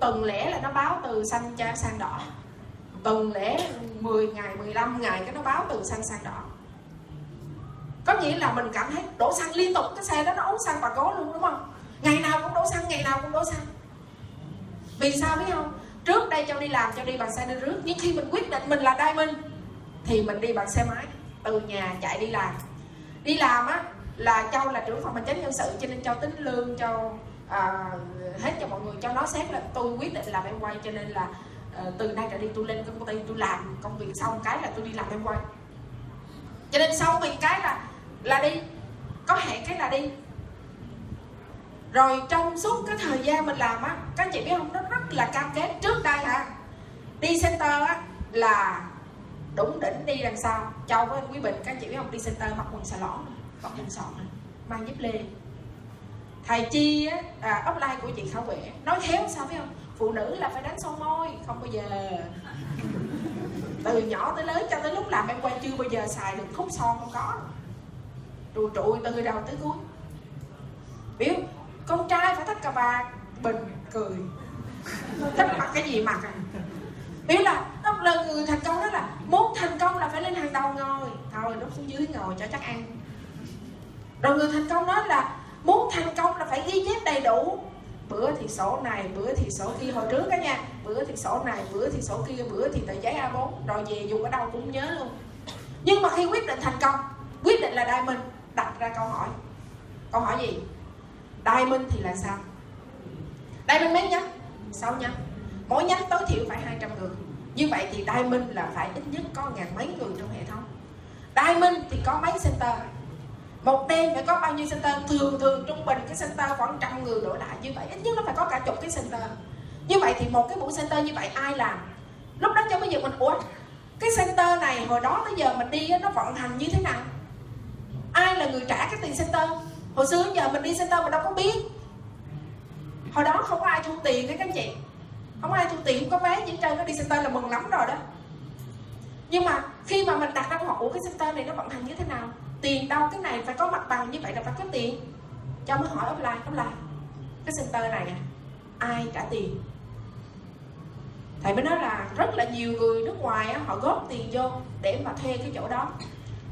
Tuần lễ là nó báo từ xanh cho sang đỏ. Tuần lễ 10 ngày 15 ngày cái nó báo từ xanh sang đỏ. Có nghĩa là mình cảm thấy đổ xăng liên tục, cái xe đó nó ống xăng bà cố luôn, đúng không? Ngày nào cũng đổ xăng, ngày nào cũng đổ xăng vì sao biết không? Trước đây cho đi làm cho đi bằng xe đi rước. Nhưng khi mình quyết định mình là đai minh thì mình đi bằng xe máy. Từ nhà chạy đi làm. Đi làm á là châu là trưởng phòng hành chính nhân sự cho nên châu tính lương cho à, hết cho mọi người cho nó xét là tôi quyết định làm em quay cho nên là à, từ nay trở đi tôi lên công ty tôi làm công việc xong cái là tôi đi làm em quay. Cho nên sau mình cái là là đi có hẹn cái là đi rồi trong suốt cái thời gian mình làm á các anh chị biết không? Nó rất là cam kết trước đây hả? Đi center á là đúng đỉnh đi đằng sau. Châu với quý bình các anh chị biết không? Đi center mặc quần xà lõn mặc quần sọt mang dép lê. Thầy chi á à, offline của chị khảo quẻ nói khéo sao biết không? Phụ nữ là phải đánh son môi không bao giờ. Từ nhỏ tới lớn cho tới lúc làm em quay chưa bao giờ xài được khúc son không có. Trùi trụi từ đầu tới cuối. Biểu con trai phải thắt cà vạt bình cười. Thích mặc cái gì mặc à? Biết là đó là người thành công đó là, muốn thành công là phải lên hàng đầu ngồi. Thôi, lúc xuống dưới ngồi cho chắc ăn. Rồi người thành công đó là, muốn thành công là phải ghi chép đầy đủ. Bữa thì sổ này, bữa thì sổ kia. Hồi trước đó nha, bữa thì sổ này, bữa thì sổ kia, bữa thì tờ giấy A4 rồi về dùng ở đâu cũng nhớ luôn. Nhưng mà khi quyết định thành công, quyết định là đai mình đặt ra câu hỏi. Câu hỏi gì? Diamond thì là sao? Diamond mấy nhánh sáu nhánh mỗi nhánh tối thiểu phải 200 người. Như vậy thì diamond là phải ít nhất có ngàn mấy người trong hệ thống. Diamond thì có mấy center? Một đêm phải có bao nhiêu center? Thường thường trung bình cái center khoảng trăm người đổ lại. Như vậy ít nhất nó phải có cả chục cái center. Như vậy thì một cái buổi center như vậy ai làm? Lúc đó cho bây giờ mình, ủa, cái center này hồi đó tới giờ mình đi nó vận hành như thế nào? Ai là người trả cái tiền center? Hồi xưa giờ mình đi center mình đâu có biết. Hồi đó không có ai thu tiền đấy các anh chị. Không ai thu tiền không có vé những trơn nó đi center là mừng lắm rồi đó. Nhưng mà khi mà mình đặt ra câu hỏi của cái center này nó vận hành như thế nào? Tiền đâu cái này phải có mặt bằng như vậy là phải có tiền. Cho mới hỏi offline offline. Cái center này à, ai trả tiền? Thầy mới nói là rất là nhiều người nước ngoài á, họ góp tiền vô để mà thuê cái chỗ đó.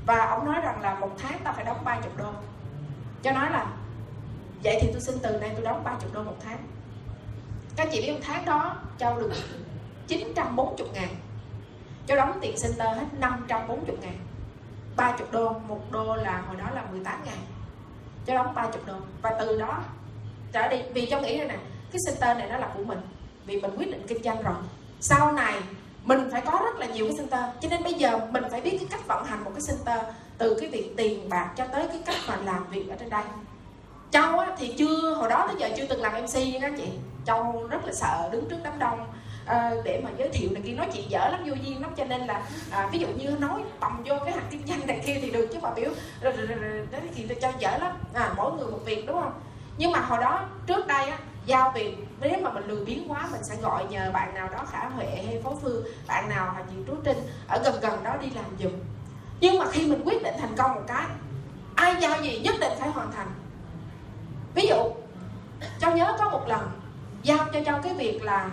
Và ông nói rằng là một tháng ta phải đóng 30 đô cho nói là, vậy thì tôi xin từ nay tôi đóng 30 đô một tháng. Các chị biết một tháng đó cho được 940 ngàn. Cho đóng tiền center hết 540 ngàn. 30 đô, một đô là hồi đó là 18 ngàn. Cho đóng 30 đô. Và từ đó, trở đi, vì trong nghĩ này nè, cái center này nó là của mình. Vì mình quyết định kinh doanh rồi. Sau này, mình phải có rất là nhiều cái center. Cho nên bây giờ mình phải biết cái cách vận hành một cái center từ cái việc tiền bạc cho tới cái cách mà làm việc ở trên đây. Châu á, thì chưa hồi đó tới giờ chưa từng làm mc nha các chị. Châu rất là sợ đứng trước đám đông à, để mà giới thiệu này kia. Nói chuyện dở lắm vô duyên lắm cho nên là à, ví dụ như nói tầm vô cái hạt kinh doanh này kia thì được chứ mà biểu rồi, rồi, rồi, đấy thì cho dở lắm. À, mỗi người một việc đúng không? Nhưng mà hồi đó trước đây á giao việc nếu mà mình lười biếng quá mình sẽ gọi nhờ bạn nào đó khả huệ hay phó phương bạn nào hoặc chị trú trinh ở gần gần đó đi làm giùm nhưng mà khi mình quyết định thành công một cái, ai giao gì nhất định phải hoàn thành. Ví dụ, cháu nhớ có một lần giao cho cháu cái việc là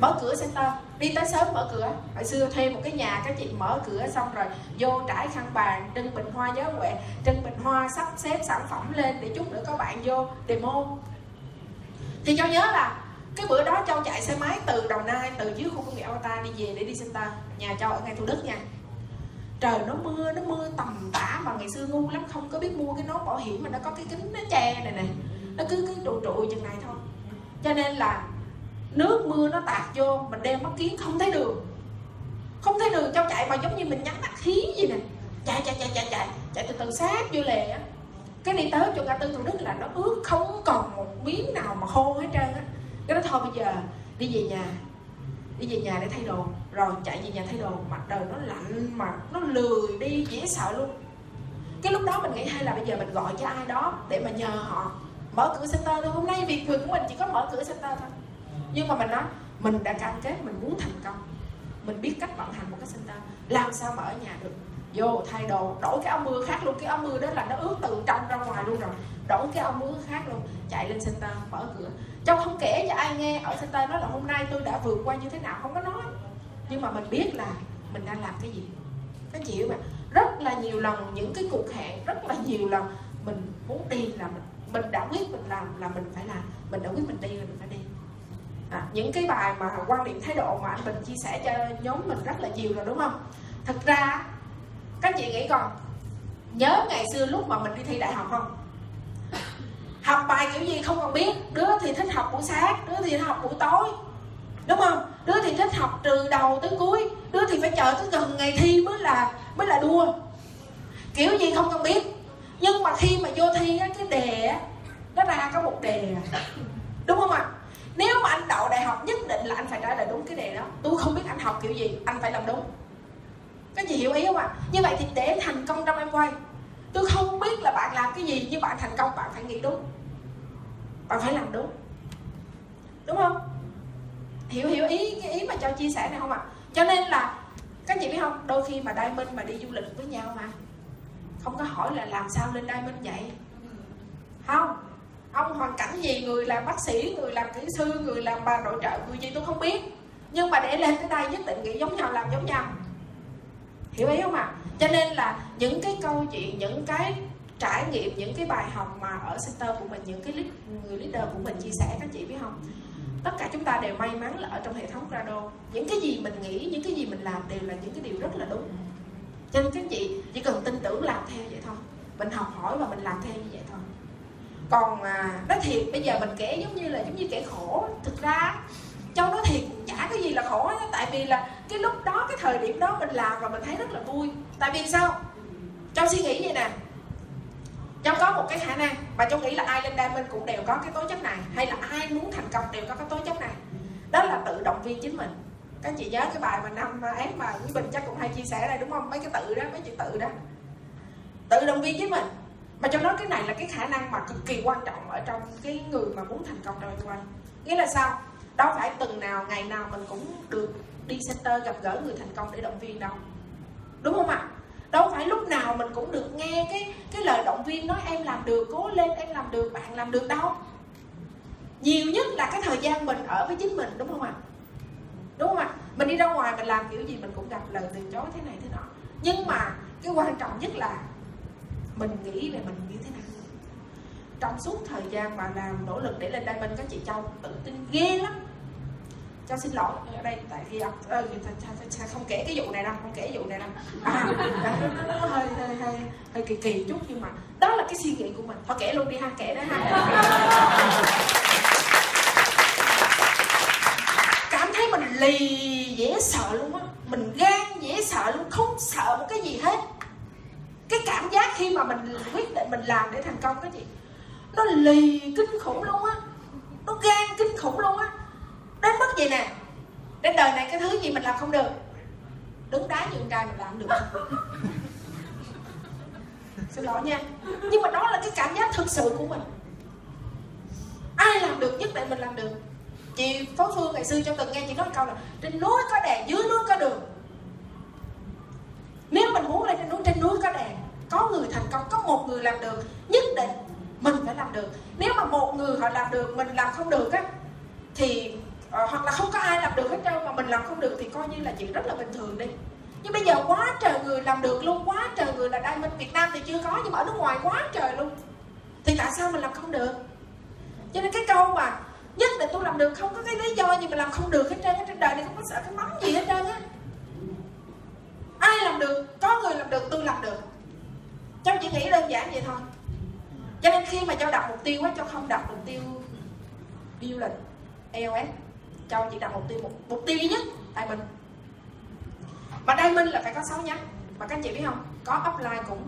mở cửa center. Đi tới sớm mở cửa. Hồi xưa thuê một cái nhà các chị mở cửa xong rồi vô trải khăn bàn, trưng bình hoa gió huệ trưng bình hoa, sắp xếp sản phẩm lên để chút nữa có bạn vô demo. Thì cháu nhớ là cái bữa đó châu chạy xe máy từ đồng nai, từ dưới khu công nghiệp avatar đi về để đi center. Nhà châu ở ngay thủ đức nha trời nó mưa nó mưa tầm tã mà ngày xưa ngu lắm, không có biết mua cái nốt bảo hiểm mà nó có cái kính nó che này này nó cứ cứ trụi trụi chừng này thôi. Cho nên là nước mưa nó tạt vô, mình đeo mắt kiến không thấy đường. Không thấy đường cháu chạy mà giống như mình nhắm mắt khí gì nè. Chạy chạy chạy chạy chạy chạy từ từ sát vô lề á. Cái đi tới chỗ ngã tư thủ đức là nó ướt không còn một miếng nào mà khô hết trơn á. Cái đó thôi bây giờ, đi về nhà đi về nhà để thay đồ. Rồi chạy về nhà thay đồ. Mặt trời nó lạnh mà nó lười đi, dễ sợ luôn. Cái lúc đó mình nghĩ hay là bây giờ mình gọi cho ai đó để mà nhờ họ mở cửa center thôi. Hôm nay việc của mình chỉ có mở cửa center thôi. Nhưng mà mình nói, mình đã cam kết mình muốn thành công. Mình biết cách vận hành một cái center. Làm sao mà ở nhà được? Vô, thay đồ, đổi cái áo mưa khác luôn. Cái áo mưa đó là nó ướt từ trong ra ngoài luôn rồi. Đổi cái áo mưa khác luôn. Chạy lên center, mở cửa châu không kể cho ai nghe ở center nói là hôm nay tôi đã vượt qua như thế nào không có nói. Nhưng mà mình biết là mình đang làm cái gì. Các chị hiểu mà rất là nhiều lần những cái cuộc hẹn rất là nhiều lần mình muốn đi là mình mình đã quyết mình làm là mình phải làm. Mình đã quyết mình đi là mình phải đi. À, những cái bài mà quan điểm thái độ mà anh Bình chia sẻ cho nhóm mình rất là nhiều rồi đúng không? Thật ra các chị nghĩ còn nhớ ngày xưa lúc mà mình đi thi đại học không? Học bài kiểu gì không còn biết. Đứa thì thích học buổi sáng đứa thì thích học buổi tối. Đúng không? Đứa thì thích học từ đầu tới cuối. Đứa thì phải chờ tới gần ngày thi mới là mới là đua. Kiểu gì không cần biết. Nhưng mà khi mà vô thi á, cái đề á nó ra có một đề. Đúng không ạ? Nếu mà anh đậu đại học nhất định là anh phải trả lời đúng cái đề đó. Tôi không biết anh học kiểu gì anh phải làm đúng. Các chị hiểu ý không ạ? Như vậy thì để thành công trong em quay. Tôi không biết là bạn làm cái gì nhưng bạn thành công bạn phải nghĩ đúng bạn phải làm đúng. Đúng không? Hiểu hiểu ý, cái ý mà cho chia sẻ này không ạ? Cho nên là các chị biết không? Đôi khi mà diamond mà đi du lịch với nhau mà, không có hỏi là làm sao lên diamond vậy? Không. Ông hoàn cảnh gì, người làm bác sĩ, người làm kỹ sư, người làm bà nội trợ, người gì tôi không biết. Nhưng mà để lên tới đây nhất định nghĩ giống nhau, làm giống nhau. Hiểu ý không ạ? À? cho nên là những cái câu chuyện, những cái trải nghiệm những cái bài học mà ở center của mình những cái lead, người leader của mình chia sẻ các chị biết không? Tất cả chúng ta đều may mắn là ở trong hệ thống Grado. Những cái gì mình nghĩ những cái gì mình làm đều là những cái điều rất là đúng. Cho nên các chị chỉ cần tin tưởng làm theo vậy thôi. Mình học hỏi và mình làm theo như vậy thôi. Còn à, nói thiệt bây giờ mình kể giống như là giống như kể khổ thực ra châu nói thiệt chả cái gì là khổ hết tại vì là cái lúc đó cái thời điểm đó mình làm và mình thấy rất là vui. Tại vì sao? Châu suy nghĩ vậy nè cháu có một cái khả năng, và cháu nghĩ là ai lên Diamond cũng đều có cái tố chất này, hay là ai muốn thành công đều có cái tố chất này. Đó là tự động viên chính mình. Các chị nhớ cái bài mà năm án mà quý bình chắc cũng hay chia sẻ đây, đúng không? Mấy cái tự đó, mấy chữ tự đó. Tự động viên chính mình. Mà trong đó cái này là cái khả năng mà cực kỳ quan trọng ở trong cái người mà muốn thành công trong quay nghĩa là sao? Đâu phải từng nào, ngày nào mình cũng được đi center gặp gỡ người thành công để động viên đâu. Đúng không ạ? Đâu phải lúc nào mình cũng được nghe cái cái lời động viên nói em làm được, cố lên em làm được, bạn làm được đâu. Nhiều nhất là cái thời gian mình ở với chính mình, đúng không ạ? Đúng không ạ? Mình đi ra ngoài mình làm kiểu gì mình cũng gặp lời từ chối thế này thế nọ. Nhưng mà cái quan trọng nhất là mình nghĩ về mình như thế nào. Trong suốt thời gian mà làm nỗ lực để lên đây mình, các chị châu tự tin ghê lắm cho xin lỗi ở đây tại vì à, ờ, không kể cái vụ này đâu không kể vụ này đâu. À, dạ, nó hơi hơi hơi hơi kỳ kỳ chút nhưng mà đó là cái suy nghĩ của mình. Thôi kể luôn đi ha kể đó ha. Cảm thấy mình lì dễ sợ luôn á. Mình gan dễ sợ luôn không sợ một cái gì hết. Cái cảm giác khi mà mình quyết định mình làm để thành công cái gì nó lì kinh khủng luôn á. Nó gan kinh khủng luôn á đến mức gì nè? Đến đời này cái thứ gì mình làm không được? Đứng đá như con trai mình làm được. Xin lỗi nha. Nhưng mà đó là cái cảm giác thực sự của mình. Ai làm được nhất định mình làm được. Chị phó phương ngày xưa cho từng nghe chị nói câu là trên núi có đèn dưới núi có đường. Nếu mình muốn lên trên núi trên núi có đèn có người thành công có một người làm được nhất định mình phải làm được. Nếu mà một người họ làm được mình làm không được á thì à, hoặc là không có ai làm được hết trơn mà mình làm không được thì coi như là chuyện rất là bình thường đi. Nhưng bây giờ quá trời người làm được luôn quá trời người là diamond Việt Nam thì chưa có nhưng mà ở nước ngoài quá trời luôn. Thì tại sao mình làm không được? Cho nên cái câu mà nhất định tôi làm được không có cái lý do gì mà làm không được hết trơn trên đời này không có sợ cái móng gì hết trơn á. Ai làm được có người làm được tôi làm được. Cháu chỉ nghĩ đơn giản vậy thôi. Cho nên khi mà cháu đặt mục tiêu á cháu không đặt mục tiêu đi du lịch EOS châu chỉ đặt mục tiêu một mục tiêu duy nhất, tại mình. Mà đây minh là phải có 6 nhánh. Mà các anh chị biết không? Có upline cũng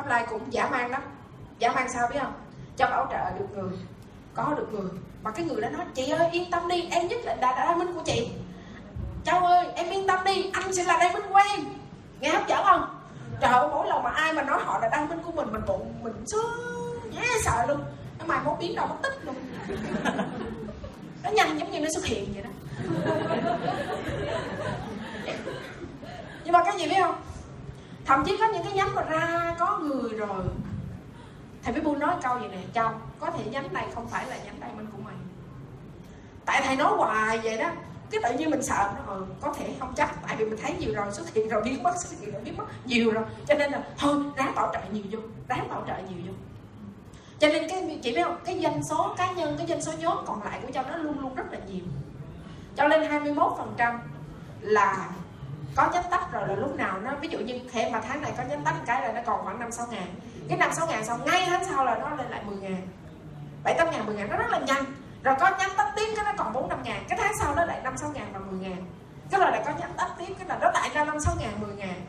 upline cũng giả mang lắm. Giả mang sao biết không? Cho bảo trợ được người. Có được người. Mà cái người đó nói, chị ơi, yên tâm đi, em nhất định là đa minh của chị. Châu ơi, em yên tâm đi, anh sẽ là đa minh của em. Nghe hấp dẫn không? Trời ơi, mỗi lần mà ai mà nói họ là đa minh của mình mình bụng, mình sướng dễ sợ luôn. Nó mày muốn biến đâu mất tích luôn. nó nhanh giống như nó xuất hiện vậy đó. Nhưng mà cái gì biết không? Thậm chí có những cái nhánh mà ra có người rồi. Thầy Bibu nói câu gì nè? Chồng có thể nhánh này không phải là nhánh diamond của mày. Tại thầy nói hoài vậy đó. Cái tự nhiên mình sợ nó ừ, có thể không chắc. Tại vì mình thấy nhiều rồi xuất hiện rồi biến mất xuất hiện rồi biến mất nhiều rồi. Cho nên là thôi ráng bảo trợ nhiều vô ráng bảo trợ nhiều vô cho nên cái, chị biết không, cái doanh số cá nhân, cái doanh số nhóm còn lại của châu nó luôn luôn rất là nhiều. Cho lên 21 phần trăm là có nhánh tách rồi là lúc nào nó, ví dụ như khi mà tháng này có nhánh tách cái là nó còn khoảng năm sáu ngàn. Cái năm sáu ngàn xong ngay tháng sau là nó lên lại 10 ngàn. bảy tám ngàn, mười ngàn, nó rất là nhanh. Rồi có nhánh tách tiếp cái nó còn bốn năm ngàn. Cái tháng sau nó lại năm sáu ngàn và mười ngàn. Cái rồi lại có nhánh tách tiếp cái là nó lại ra năm sáu ngàn, mười ngàn.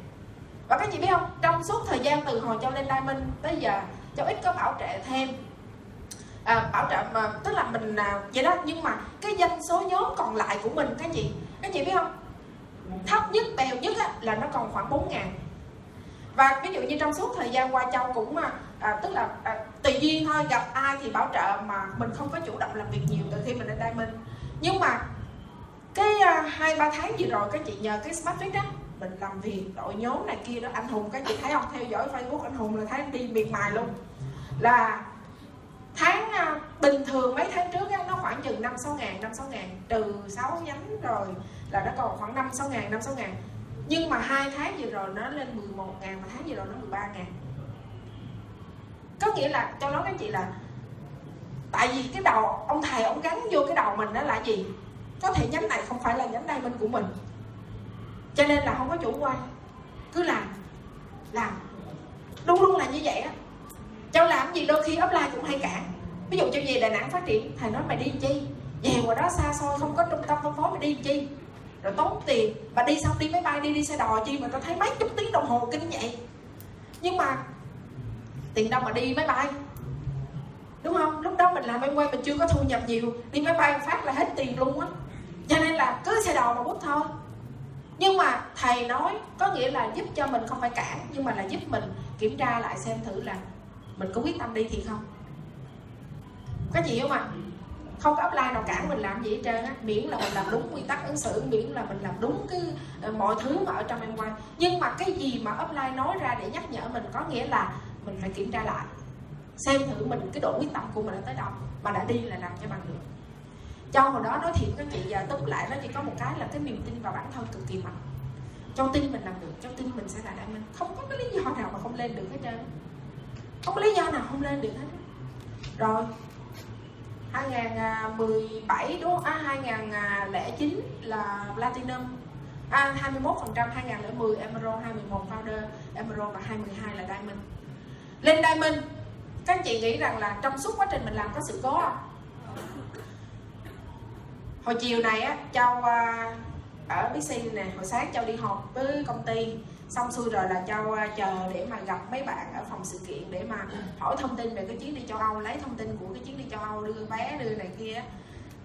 Và các chị biết không, trong suốt thời gian từ hồi cho lên Diamond tới giờ cho ít có bảo trợ thêm. À, bảo trợ mà tức là mình à, vậy đó nhưng mà cái danh số nhóm còn lại của mình các chị các chị biết không? Thấp nhất bèo nhất á, là nó còn khoảng 4 ngàn. Và ví dụ như trong suốt thời gian qua châu cũng à, à, tức là à, tùy duyên thôi gặp ai thì bảo trợ mà mình không có chủ động làm việc nhiều từ khi mình lên đây mình nhưng mà cái à, hai ba tháng vừa rồi các chị nhờ cái smart fit đó mình làm việc đội nhóm này kia đó anh hùng các chị thấy không? Theo dõi facebook anh hùng là thấy đi miệt mài luôn. Là tháng à, bình thường mấy tháng trước ấy, nó khoảng chừng năm sáu ngàn năm sáu ngàn. Trừ sáu nhánh rồi là nó còn khoảng năm sáu ngàn năm sáu ngàn. Nhưng mà hai tháng vừa rồi nó lên 11 ngàn mà tháng vừa rồi nó 13 ngàn. Có nghĩa là cho nói các chị là tại vì cái đầu ông thầy ông gắn vô cái đầu mình đó là gì? Có thể nhánh này không phải là nhánh đây bên của mình cho nên là không có chủ quan. Cứ làm làm. Luôn luôn là như vậy á. Cháu làm gì đôi khi offline cũng hay cản ví dụ cho về đà nẵng phát triển, thầy nói mày đi chi? Về ngoài đó xa xôi, không có trung tâm phân phối, mày đi chi? Rồi tốn tiền và đi xong đi máy bay, đi đi xe đò chi mà tao thấy mấy chục tiếng đồng hồ kinh vậy. Nhưng mà tiền đâu mà đi máy bay? Đúng không? Lúc đó mình làm em quay mình chưa có thu nhập nhiều. Đi máy bay phát là hết tiền luôn á. Cho nên là cứ xe đò mà bút thôi nhưng mà thầy nói có nghĩa là giúp cho mình không phải cản, nhưng mà là giúp mình kiểm tra lại xem thử là mình có quyết tâm đi thì không. Có gì không ạ? Không có offline nào cản mình làm gì hết trơn á. Miễn là mình làm đúng quy tắc ứng xử, miễn là mình làm đúng cái ờ, mọi thứ mà ở trong em quay. Nhưng mà cái gì mà offline nói ra để nhắc nhở mình có nghĩa là mình phải kiểm tra lại, xem thử mình, cái độ quyết tâm của mình đã tới đâu, mà đã đi là làm cho bằng được. Châu hồi đó nói thiệt các chị giờ túc lại nó chỉ có một cái là cái niềm tin vào bản thân cực kỳ mạnh. Châu tin mình làm được, Châu tin mình sẽ là đại minh. Không có cái lý do nào mà không lên được hết trơn. Không có lý do nào không lên được hết. Rồi 2017 đúng không? À, 2009 là Platinum. À, 21% 2010 Emerald 21 Founder Emerald và 22 là Diamond. Lên Diamond các chị nghĩ rằng là trong suốt quá trình mình làm có sự cố không? Hồi chiều này á châu à, ở Bixi nè hồi sáng châu đi họp với công ty. Xong xuôi rồi là châu à, chờ để mà gặp mấy bạn ở phòng sự kiện để mà hỏi thông tin về cái chuyến đi châu Âu lấy thông tin của cái chuyến đi châu Âu đưa bé đưa này kia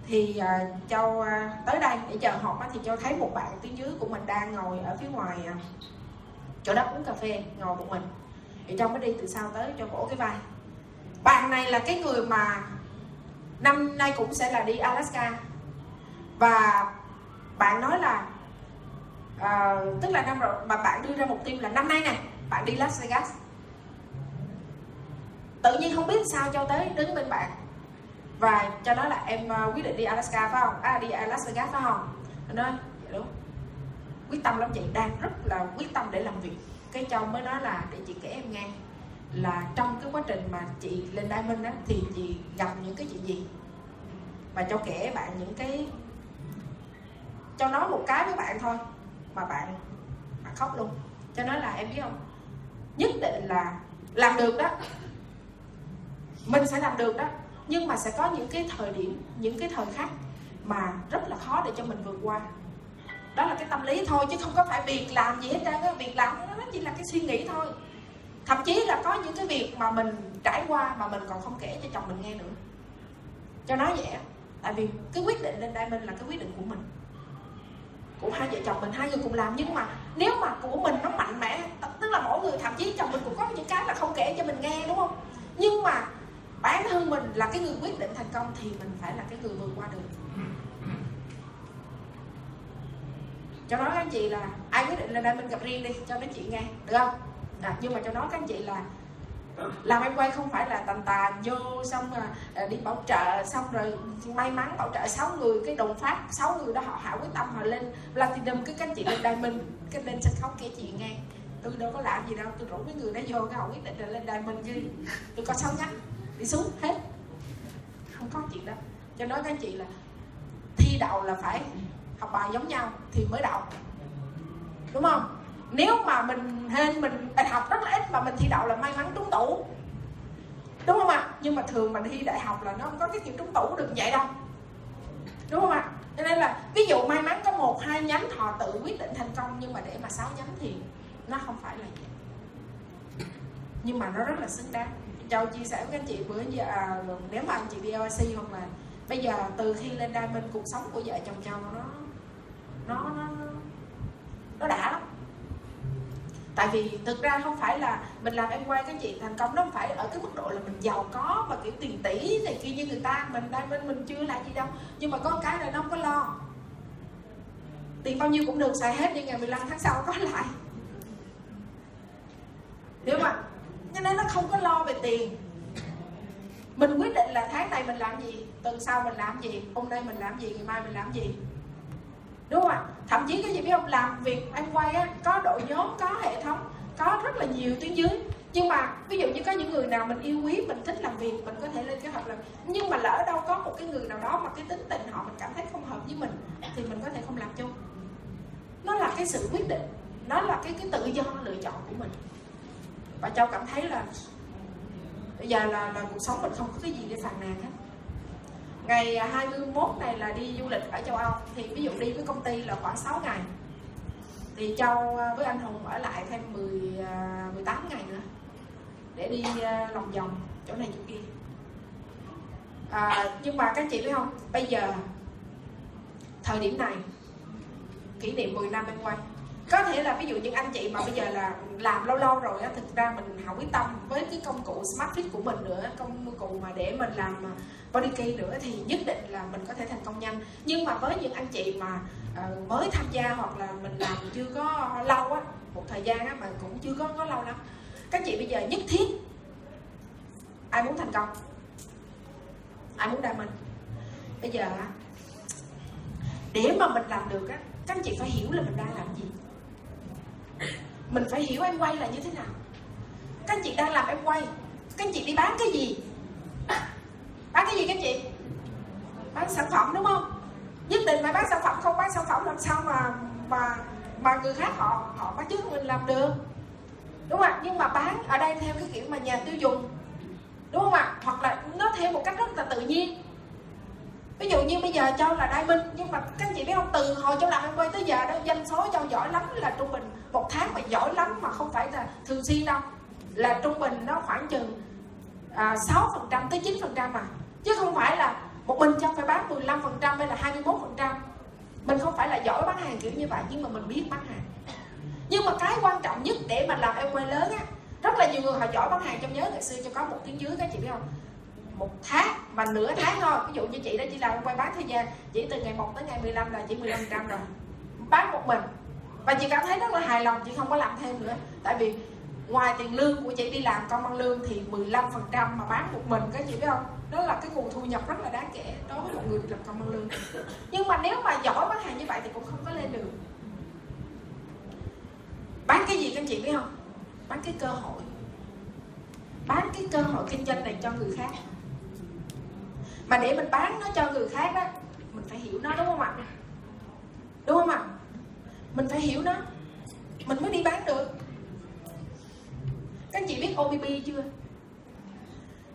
thì uh, châu uh, tới đây để chờ họp á, thì châu thấy một bạn phía dưới của mình đang ngồi ở phía ngoài uh, chỗ đó uống cà phê ngồi một mình. Thì châu mới đi từ sau tới cho vỗ cái vai. Bạn này là cái người mà năm nay cũng sẽ là đi Alaska và bạn nói là uh, tức là năm rồi mà bạn đưa ra mục tiêu là năm nay nè bạn đi Las Vegas. Tự nhiên không biết sao cho tới đứng bên bạn. Và cho nói là em uh, quyết định đi Alaska phải không? À đi Las Vegas phải không? Nói dạ đúng. Quyết tâm lắm chị đang rất là quyết tâm để làm việc. Cái châu mới nói là để chị kể em nghe là trong cái quá trình mà chị lên Diamond á thì chị gặp những cái chuyện gì? Và cho kể bạn những cái cho nói một cái với bạn thôi. Mà bạn bạn khóc luôn. Cho nói là em biết không? Nhất định là làm được đó. Mình sẽ làm được đó. Nhưng mà sẽ có những cái thời điểm, những cái thời khắc mà rất là khó để cho mình vượt qua. Đó là cái tâm lý thôi, chứ không có phải việc làm gì hết trơn á. Việc làm nó chỉ là cái suy nghĩ thôi. Thậm chí là có những cái việc mà mình trải qua mà mình còn không kể cho chồng mình nghe nữa. Cho nói vậy tại vì cái quyết định lên đây mình là cái quyết định của mình của hai vợ chồng mình hai người cùng làm nhưng mà nếu mà của mình nó mạnh mẽ tức là mỗi người thậm chí chồng mình cũng có những cái là không kể cho mình nghe đúng không? Nhưng mà bản thân mình là cái người quyết định thành công thì mình phải là cái người vượt qua được. Cho nói các anh chị là ai quyết định lên đây mình gặp riêng đi cho nói chuyện nghe được không? À, nhưng mà cho nói các anh chị là làm em quay không phải là tàn tàn vô xong rồi ờ, đi bảo trợ, xong rồi may mắn bảo trợ sáu người, cái đồng phát sáu người đó họ hạ quyết tâm họ lên. Platinum cái các chị lên diamond cái lên sân khấu kể chuyện nghe. Tôi đâu có làm gì đâu, tôi rủ cái người đó vô cái họ quyết định là lên diamond chứ tôi có sáu nhánh đi xuống, hết. Không có chuyện đó. Cho nói các chị là thi đậu là phải học bài giống nhau thì mới đậu. Đúng không? Nếu mà mình hên mình đại học rất là ít mà mình thi đậu là may mắn trúng tủ. Đúng không ạ? Nhưng mà thường mình thi đại học là nó không có cái chuyện trúng tủ được vậy đâu. Đúng không ạ? Cho nên là ví dụ may mắn có một hai nhánh họ tự quyết định thành công nhưng mà để mà sáu nhánh thì nó không phải là vậy. Nhưng mà nó rất là xứng đáng. Châu chia sẻ với anh chị bữa giờ à, nếu mà anh chị đi hoặc là bây giờ từ khi lên diamond cuộc sống của vợ chồng châu nó nó nó nó đã lắm tại vì thực ra không phải là mình làm em quay cái chị thành công, nó không phải ở cái mức độ là mình giàu có và kiểu tiền tỷ này kia như người ta, mình đây bên mình chưa là gì đâu. Nhưng mà có cái là nó không có lo. Tiền bao nhiêu cũng được, xài hết nhưng ngày 15 tháng sau có lại. Hiểu mà cho nên nó không có lo về tiền. Mình quyết định là tháng này mình làm gì, tuần sau mình làm gì, hôm nay mình làm gì, ngày mai mình làm gì đúng không ạ? Thậm chí cái gì biết không? Làm việc anh quay á có đội nhóm có hệ thống có rất là nhiều tuyến dưới. Nhưng mà ví dụ như có những người nào mình yêu quý mình thích làm việc mình có thể lên kế hoạch làm. Nhưng mà lỡ đâu có một cái người nào đó mà cái tính tình họ mình cảm thấy không hợp với mình thì mình có thể không làm chung. Nó là cái sự quyết định nó là cái cái tự do lựa chọn của mình. Và châu cảm thấy là bây giờ là, là cuộc sống mình không có cái gì để phàn nàn hết ngày 21 này là đi du lịch ở châu Âu. Thì ví dụ đi với công ty là khoảng 6 ngày. Thì Châu với anh Hùng ở lại thêm 10 18 à, ngày nữa để đi à, lòng vòng chỗ này chỗ kia. À, nhưng mà các chị biết không? Bây giờ thời điểm này kỷ niệm 10 năm em quay có thể là ví dụ những anh chị mà bây giờ là làm lâu lâu rồi á thực ra mình không quyết tâm với cái công cụ smart fit của mình nữa công cụ mà để mình làm à, body key nữa thì nhất định là mình có thể thành công nhanh. Nhưng mà với những anh chị mà uh, mới tham gia hoặc là mình làm chưa có lâu á một thời gian á mà cũng chưa có có lâu lắm các chị bây giờ nhất thiết ai muốn thành công ai muốn đam mình. Bây giờ để mà mình làm được á các anh chị phải hiểu là mình đang làm gì mình phải hiểu em quay là như thế nào. Các anh chị đang làm em quay. Các anh chị đi bán cái gì? Bán cái gì các anh chị? Bán sản phẩm đúng không? Nhất định phải bán sản phẩm, không bán sản phẩm làm sao mà mà mà người khác họ họ bắt chước mình làm được. Đúng không ạ? Nhưng mà bán ở đây theo cái kiểu mà nhà tiêu dùng. Đúng không ạ? Hoặc là nó theo một cách rất là tự nhiên ví dụ như bây giờ châu là đai minh nhưng mà các anh chị biết không? Từ hồi châu làm em quay tới giờ đó, doanh số châu giỏi lắm là trung bình. Một tháng mà giỏi lắm mà không phải là thường xuyên đâu. Là trung bình nó khoảng chừng à, sáu phần trăm tới chín phần trăm mà chứ không phải là một mình châu phải bán 15% hay là 21% mình không phải là giỏi bán hàng kiểu như vậy, nhưng mà mình biết bán hàng. Nhưng mà cái quan trọng nhất để mà làm em quay lớn á, rất là nhiều người họ giỏi bán hàng. Trong nhớ ngày xưa cho có một tiếng dưới, các chị biết không? Một tháng mà nửa tháng thôi. Ví dụ như chị đó chỉ làm quay bán thời gian, chỉ từ ngày 1 tới ngày 15 là chỉ 15 trăm rồi. Bán một mình. Và chị cảm thấy rất là hài lòng, chị không có làm thêm nữa. Tại vì ngoài tiền lương của chị đi làm, công ăn lương thì 15 phần trăm mà bán một mình, các chị biết không? Đó là cái nguồn thu nhập rất là đáng kể đối với một người làm công ăn lương. Nhưng mà nếu mà giỏi bán hàng như vậy thì cũng không có lên được. Bán cái gì các chị biết không? Bán cái cơ hội. Bán cái cơ hội kinh doanh này cho người khác mà để mình bán nó cho người khác đó mình phải hiểu nó đúng không ạ? Đúng không ạ? Mình phải hiểu nó. Mình mới đi bán được. Các chị biết OBB chưa?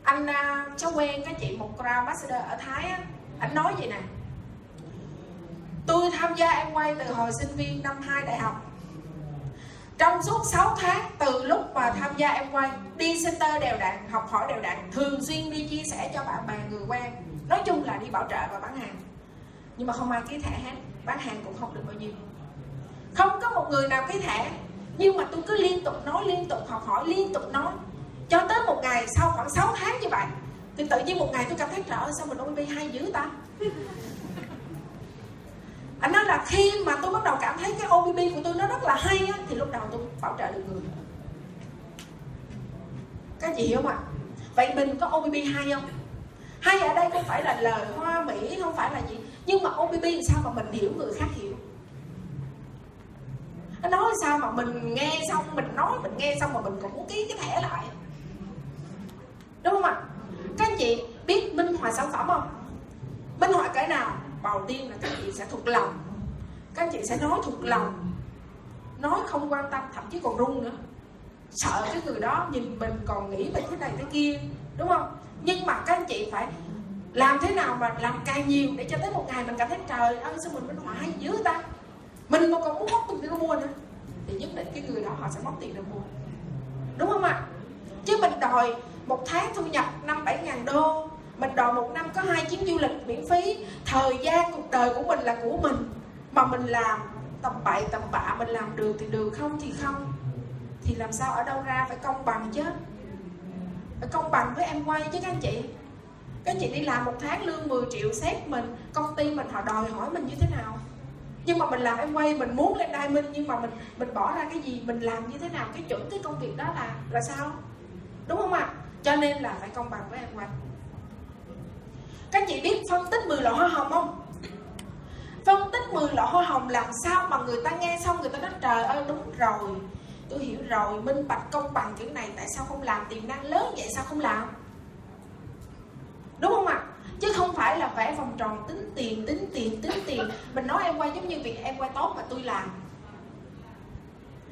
Anh uh, cháu quen cái chị một crown master ở Thái á anh nói vậy nè. Tôi tham gia em quay từ hồi sinh viên năm 2 đại học trong suốt 6 tháng, từ lúc mà tham gia em quay, đi center đều đặn, học hỏi đều đặn, thường xuyên đi chia sẻ cho bạn bè, người quen. Nói chung là đi bảo trợ và bán hàng. Nhưng mà không ai ký thẻ hết, bán hàng cũng không được bao nhiêu. Không có một người nào ký thẻ, nhưng mà tôi cứ liên tục nói, liên tục học hỏi, liên tục nói. Cho tới một ngày, sau khoảng 6 tháng như vậy, thì tự nhiên một ngày tôi cảm thấy, trời ơi, sao mình OB hay dữ ta? Anh nói là khi mà tôi bắt đầu cảm thấy cái OBB của tôi nó rất là hay á, thì lúc đầu tôi bảo trợ được người. Các chị hiểu không ạ? Vậy mình có OBB hay không? Hay ở đây không phải là lời hoa mỹ không phải là gì nhưng mà OBB sao mà mình hiểu người khác hiểu? Anh nói sao mà mình nghe xong mình nói mình nghe xong mà mình cũng muốn ký cái thẻ lại. Đúng không ạ? Các anh chị biết minh họa sản phẩm không? Minh họa cái nào? Đầu tiên là các chị sẽ thuộc lòng. Các chị sẽ nói thuộc lòng. Nói không quan tâm, thậm chí còn run nữa. Sợ cái người đó nhìn mình còn nghĩ về thế này thế kia, đúng không? Nhưng mà các anh chị phải làm thế nào mà làm càng nhiều để cho tới một ngày mình cảm thấy trời ơi, sao mình minh họa hay dữ ta? Mình mà còn muốn mất tiền để mua nữa, thì nhất định cái người đó họ sẽ mất tiền để mua. Đúng không ạ? Chứ mình đòi một tháng thu nhập năm bảy ngàn đô mình đòi một năm có hai chuyến du lịch miễn phí. Thời gian cuộc đời của mình là của mình. Mà mình làm tầm bậy, tầm bạ, mình làm được thì được, không thì không. Thì làm sao ở đâu ra phải công bằng chứ? Phải công bằng với em quay chứ các anh chị. Các anh chị đi làm một tháng lương 10 triệu xét mình, công ty mình họ đòi hỏi mình như thế nào? Nhưng mà mình làm em quay, mình muốn lên đai minh nhưng mà mình mình bỏ ra cái gì, mình làm như thế nào? Cái chuẩn cái công việc đó là là sao? Đúng không ạ? À? cho nên là phải công bằng với em quay các chị biết phân tích 10 loại hoa hồng không? Phân tích 10 loại hoa hồng làm sao mà người ta nghe xong người ta nói, trời ơi, đúng rồi. Tôi hiểu rồi, minh bạch, công bằng chữ này, tại sao không làm? Tiềm năng lớn vậy, sao không làm? Đúng không ạ? À? chứ không phải là vẽ vòng tròn tính tiền tính tiền tính tiền. Mình nói em quay giống như việc em quay tốt mà tôi làm.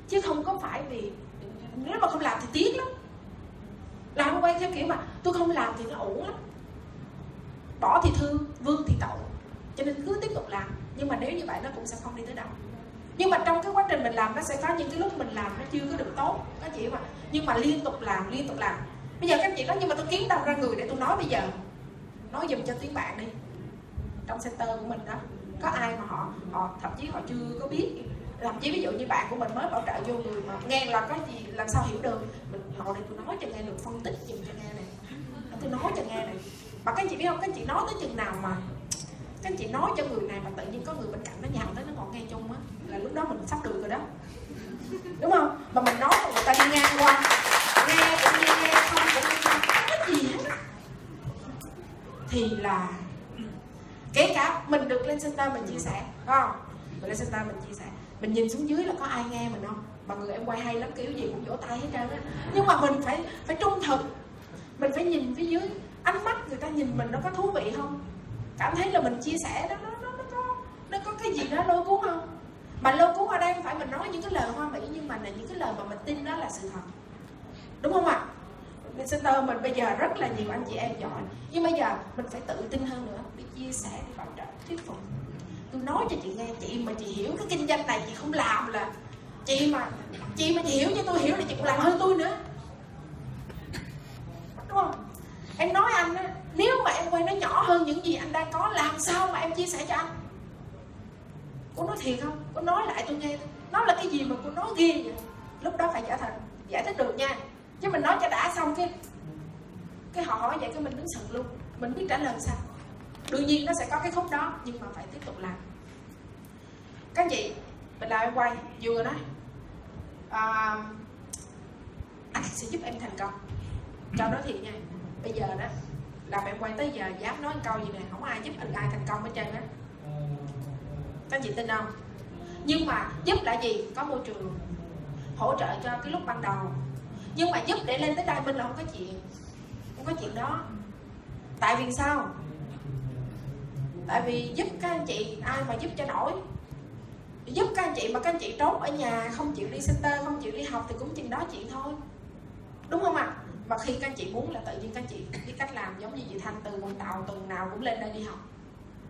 Chứ không có phải vì nếu mà không làm thì tiếc lắm. Làm quay theo kiểu mà tôi không làm thì nó ổn lắm bỏ thì thương, vương thì tội. Cho nên cứ tiếp tục làm. Nhưng mà nếu như vậy nó cũng sẽ không đi tới đâu. Nhưng mà trong cái quá trình mình làm, nó sẽ có những cái lúc mình làm nó chưa có được tốt. Các chị mà nhưng mà liên tục làm, liên tục làm. Bây giờ các chị nói, nhưng mà tôi kiếm đâu ra người để tôi nói bây giờ? Nói dùm cho tiếng bạn đi. Trong center của mình đó, có ai mà họ họ thậm chí họ chưa có biết. Thậm chí ví dụ như bạn của mình mới bảo trợ vô người mà nghe là có gì, làm sao hiểu được. Mình ngồi đây tôi nói cho nghe được, phân tích dùm cho nghe này. Tôi nói cho nghe này mà các chị biết không, các chị nói tới chừng nào mà các chị nói cho người này mà tự nhiên có người bên cạnh nó nhào tới nó còn nghe chung á, là lúc đó mình sắp được rồi đó. Đúng không? Mà mình nói mà người ta đi ngang qua, nghe cũng nghe không cũng nghe không có gì hết. Thì là kể cả mình được lên center mình chia sẻ đúng không? Mình lên center mình chia sẻ. Mình nhìn xuống dưới là có ai nghe mình không? Mà người em quay hay lắm, kiểu gì cũng vỗ tay hết trơn á. Nhưng mà mình phải phải trung thực. Mình phải nhìn phía dưới ánh mắt người ta nhìn mình nó có thú vị không? Cảm thấy là mình chia sẻ đó nó nó, nó có nó có cái gì đó lôi cuốn không? Mà lôi cuốn ở đây không phải mình nói những cái lời hoa mỹ nhưng mà là những cái lời mà mình tin đó là sự thật. Đúng không ạ? Nên center mình bây giờ rất là nhiều anh chị em giỏi. Nhưng bây giờ mình phải tự tin hơn nữa để chia sẻ để bảo trợ thuyết phục. Tôi nói cho chị nghe chị mà chị hiểu cái kinh doanh này chị không làm là chị mà chị mà chị hiểu cho tôi hiểu là chị cũng làm hơn tôi nữa. Đúng không? Em nói anh á nếu mà em quay nó nhỏ hơn những gì anh đang có làm sao mà em chia sẻ cho anh? Cô nói thiệt không? Cô nói lại tôi nghe nó là cái gì mà cô nói ghê vậy? Lúc đó phải giải thành, giải thích được nha. Chứ mình nói cho đã xong cái cái họ hỏi vậy cái mình đứng sừng luôn. Mình biết trả lời sao. Đương nhiên nó sẽ có cái khúc đó nhưng mà phải tiếp tục làm. Các chị mình lại em quay vừa nói à, anh sẽ giúp em thành công. Cho đó thiệt nha bây giờ đó, làm em quay tới giờ dám nói câu gì này không ai giúp anh ai thành công hết trơn á. Các chị tin không? Nhưng mà giúp là gì? Có môi trường hỗ trợ cho cái lúc ban đầu. Nhưng mà giúp để lên tới đây bên là không có chuyện. Không có chuyện đó. Tại vì sao? Tại vì giúp các anh chị, ai mà giúp cho nổi. Giúp các anh chị mà các anh chị trốn ở nhà, không chịu đi center, không chịu đi học thì cũng chừng đó chuyện thôi. Đúng không ạ? à? Và khi các chị muốn là tự nhiên các chị biết cách làm giống như chị thanh, từ quần tàu, tuần nào cũng lên đây đi học.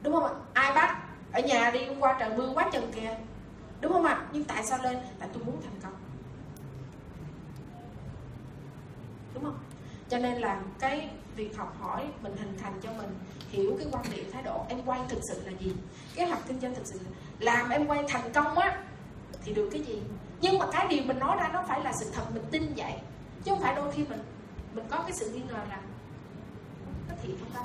Đúng không ạ? Ai bắt? Ở nhà đi, hôm qua trời mưa quá chừng kìa. Đúng không ạ? Nhưng tại sao lên? Tại tôi muốn thành công. Đúng không? Cho nên là cái việc học hỏi mình hình thành cho mình hiểu cái quan điểm, thái độ, em quay thực sự là gì? Kế hoạch kinh doanh thực sự là làm em quay thành công á, thì được cái gì? Nhưng mà cái điều mình nói ra nó phải là sự thật, mình tin vậy, chứ không phải đôi khi mình mình có cái sự nghi ngờ là có thiệt không ta?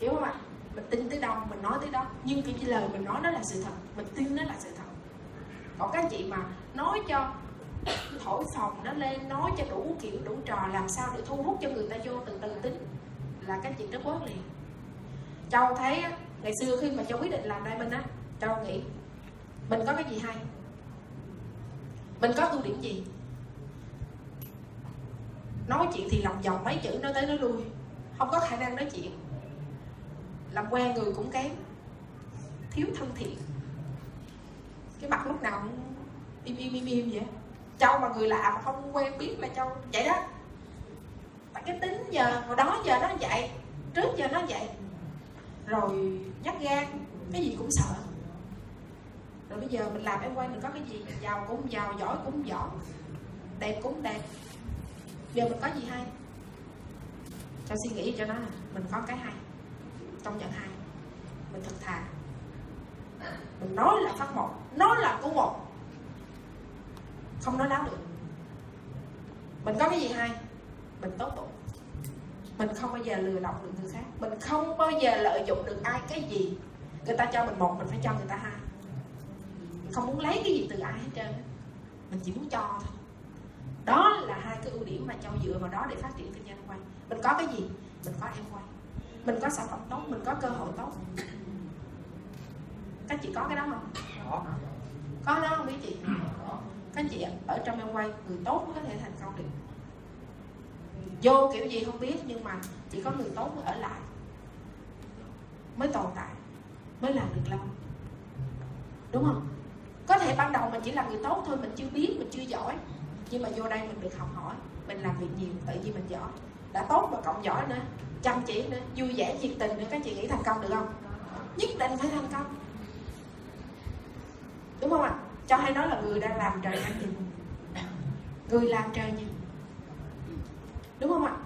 Hiểu không ạ? Mình tin tới đâu, mình nói tới đó. Nhưng cái lời mình nói nó là sự thật. Mình tin nó là sự thật. Còn các chị mà nói cho thổi phòng nó lên, nói cho đủ kiểu, đủ trò, làm sao để thu hút cho người ta vô từ từ tính, là các chị rất quất liền. Châu thấy ngày xưa khi mà châu quyết định làm đây mình á, châu nghĩ, mình có cái gì hay? Mình có ưu điểm gì? Nói chuyện thì lòng vòng mấy chữ nói tới nói lui. Không có khả năng nói chuyện. Làm quen người cũng kém. Thiếu thân thiện. Cái mặt lúc nào cũng im im im im vậy. Châu mà người lạ mà không quen biết là châu. Vậy đó. Tại cái tính giờ hồi đó giờ nó vậy, trước giờ nó vậy. Rồi nhắc gan, cái gì cũng sợ. Rồi bây giờ mình làm em quay mình có cái gì? Giàu cũng giàu, giỏi cũng giỏi. Đẹp cũng đẹp giờ mình có gì hay? Cho suy nghĩ cho nó là mình có cái hay. Trong nhận hay mình thật thà. Mình nói là phát một, nói là của một. Không nói láo được. Mình có cái gì hay? Mình tốt bụng. Mình không bao giờ lừa lọc được người khác. Mình không bao giờ lợi dụng được ai cái gì. Người ta cho mình một, mình phải cho người ta hai. Mình không muốn lấy cái gì từ ai hết trơn mình chỉ muốn cho thôi đó là hai cái ưu điểm mà châu dựa vào đó để phát triển kinh doanh quay mình có cái gì? Mình có em quay. Mình có sản phẩm tốt mình có cơ hội tốt. Các chị có cái đó không? Có. Đó không biết chị? Các chị ở trong em quay người tốt mới có thể thành công được. Vô kiểu gì không biết nhưng mà chỉ có người tốt mới ở lại. Mới tồn tại. Mới làm được lâu. Đúng không? Có thể ban đầu mình chỉ là người tốt thôi mình chưa biết mình chưa giỏi nhưng mà vô đây mình được học hỏi, mình làm việc nhiều tự nhiên mình giỏi. Đã tốt và cộng giỏi nữa, chăm chỉ nữa, vui vẻ, nhiệt tình nữa. Các chị nghĩ thành công được không? Nhất định phải thành công. Đúng không ạ? Cho hay nói là người đang làm trời đang nhìn người làm trời nhìn đúng không ạ?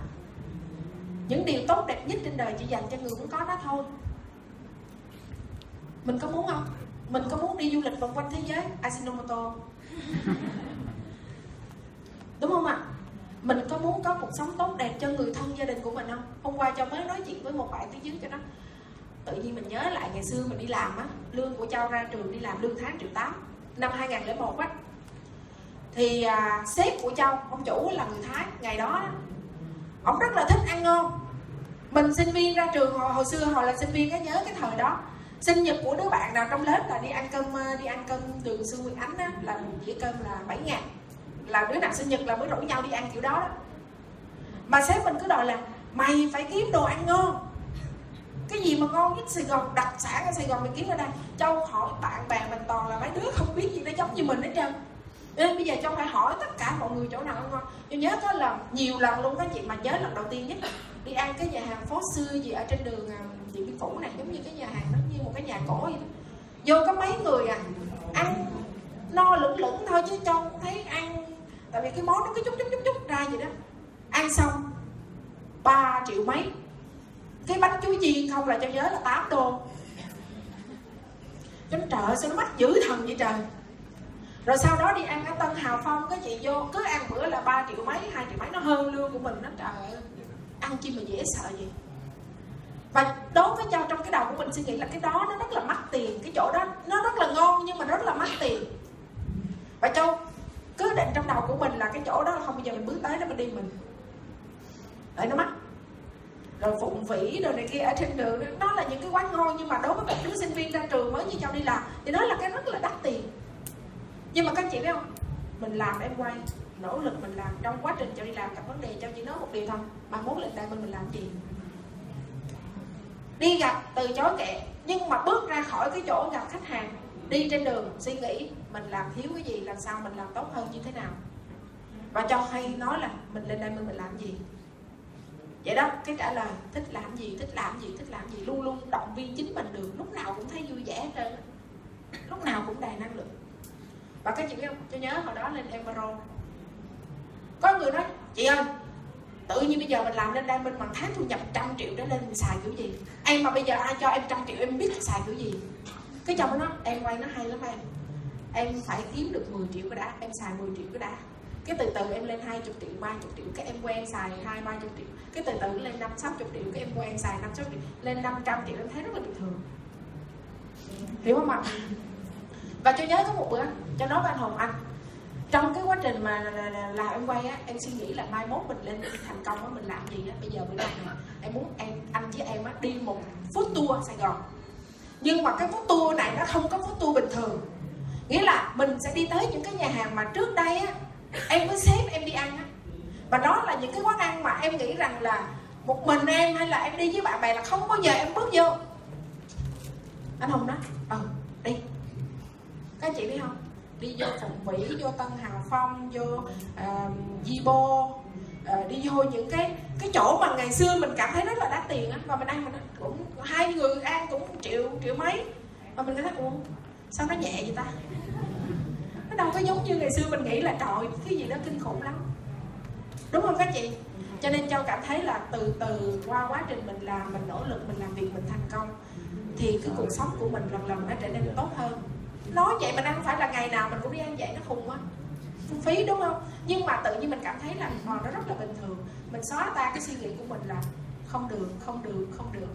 Những điều tốt đẹp nhất trên đời chỉ dành cho người muốn có nó thôi. Mình có muốn không? Mình có muốn đi du lịch vòng quanh thế giới Ajinomoto? Đúng không ạ? Mình có muốn có cuộc sống tốt đẹp cho người thân gia đình của mình không? Hôm qua cháu mới nói chuyện với một bạn phía dưới cho nó. Tự nhiên mình nhớ lại ngày xưa mình đi làm á lương của cháu ra trường đi làm lương tháng triệu tám năm 2001 á. Thì à, sếp của cháu ông chủ là người thái ngày đó, đó ông rất là thích ăn ngon. Mình sinh viên ra trường hồi, hồi xưa hồi là sinh viên có nhớ cái thời đó. Sinh nhật của đứa bạn nào trong lớp là đi ăn cơm à, đi ăn cơm đường sư Nguyễn Ánh á, là một dĩa cơm là 7 ngàn là đứa nào sinh nhật là mới rủ nhau đi ăn kiểu đó đó. Mà sếp mình cứ đòi là, mày phải kiếm đồ ăn ngon. Cái gì mà ngon nhất Sài Gòn, đặc sản ở Sài Gòn mình kiếm ở đây. Châu hỏi bạn bè, mình toàn là mấy đứa không biết gì nó giống như mình hết trơn. Nên bây giờ Châu phải hỏi tất cả mọi người chỗ nào ăn ngon. Tôi nhớ có lần, nhiều lần luôn các chị, mà nhớ lần đầu tiên nhất, đi ăn cái nhà hàng phố xưa gì ở trên đường à, Điện Biên Phủ này, giống như cái nhà hàng nó như một cái nhà cổ vậy đó. Vô có mấy người à ăn no lửng lửng thôi chứ Châu thấy ăn tại vì cái món nó cứ chút chút chút chút ra vậy đó. Ăn xong 3 triệu mấy. Cái bánh chuối chiên không là cho nhớ là 8 đô. Chấm trời ơi, sao nó mắc dữ thần vậy trời. Rồi sau đó đi ăn ở Tân Hào Phong, cái chị vô, cứ ăn bữa là 3 triệu mấy 2 triệu mấy, nó hơn lương của mình đó trời ơi. Ăn chi mà dễ sợ gì và đối với cho trong cái đầu của mình, suy nghĩ là cái đó nó rất là mắc tiền. Cái chỗ đó, nó rất là ngon, nhưng mà rất là mắc tiền. Và châu cứ định trong đầu của mình là cái chỗ đó không bao giờ mình bước tới đó mình đi mình. Để nó mắc. Rồi phụng vĩ rồi này kia à, ở trên đường đó là những cái quán ngon, nhưng mà đối với một đứa sinh viên ra trường mới như châu đi làm, thì đó là cái rất là đắt tiền. Nhưng mà các chị biết không? Mình làm em quay, nỗ lực mình làm trong quá trình cho đi làm, gặp vấn đề cho chỉ nói một điều thôi. Mà muốn lên đây mình mình làm gì đi gặp từ chối kệ nhưng mà bước ra khỏi cái chỗ gặp khách hàng đi trên đường suy nghĩ mình làm thiếu cái gì làm sao mình làm tốt hơn như thế nào. Và cho hay nói là mình lên đây mình, mình làm gì. Vậy đó cái trả lời thích làm gì thích làm gì thích làm gì luôn luôn động viên chính mình được. Lúc nào cũng thấy vui vẻ hết trơn. Lúc nào cũng đầy năng lượng. Và các chị biết không cho nhớ hồi đó lên Emerald có người nói chị ơi tự nhiên bây giờ mình làm lên đây mình bằng tháng thu nhập trăm triệu trở lên mình xài kiểu gì? Em mà bây giờ ai cho em trăm triệu em biết xài kiểu gì? Cái chồng nó, em quay nó hay lắm em. Em phải kiếm được 10 triệu cái đã, em xài 10 triệu cái đã. Cái từ từ em lên 20 triệu 30 triệu, cái em quen xài hai, ba chục triệu. Cái từ từ lên năm, sáu chục triệu, cái em quen xài năm, sáu triệu, lên 500 triệu, em thấy rất là bình thường. Hiểu không ạ? Và cho nhớ có một bữa, cho nói với anh Hồng Anh. Trong cái quá trình mà làm em quay á, em suy nghĩ là mai mốt mình lên thành công á, mình làm gì á, bây giờ mình làm em muốn em, anh với em á, đi một food tour Sài Gòn nhưng mà cái food tour này nó không có food tour bình thường. Nghĩa là mình sẽ đi tới những cái nhà hàng mà trước đây á em với sếp em đi ăn á. Và đó là những cái quán ăn mà em nghĩ rằng là một mình em hay là em đi với bạn bè là không bao giờ em bước vô. Anh hùng nói ờ đi. Các chị biết không? Đi vô phụng mỹ vô tân hào phong vô ờ, uh, Yibo uh, đi vô những cái cái chỗ mà ngày xưa mình cảm thấy rất là đắt tiền á và mình ăn mình cũng hai người ăn cũng triệu triệu mấy. Và mình thấy ủa sao nó nhẹ vậy ta? Nó đâu có giống như ngày xưa mình nghĩ là trời cái gì đó kinh khủng lắm. Đúng không các chị? Cho nên châu cảm thấy là từ từ qua quá trình mình làm mình nỗ lực mình làm việc mình thành công thì cái cuộc sống của mình lần lần nó trở nên tốt hơn. Nói vậy mình ăn phải là ngày nào mình cũng đi ăn vậy nó khùng quá phí đúng không? Nhưng mà tự nhiên mình cảm thấy là ờ, nó rất là bình thường. Mình xóa ta cái suy nghĩ của mình là không được không được không được.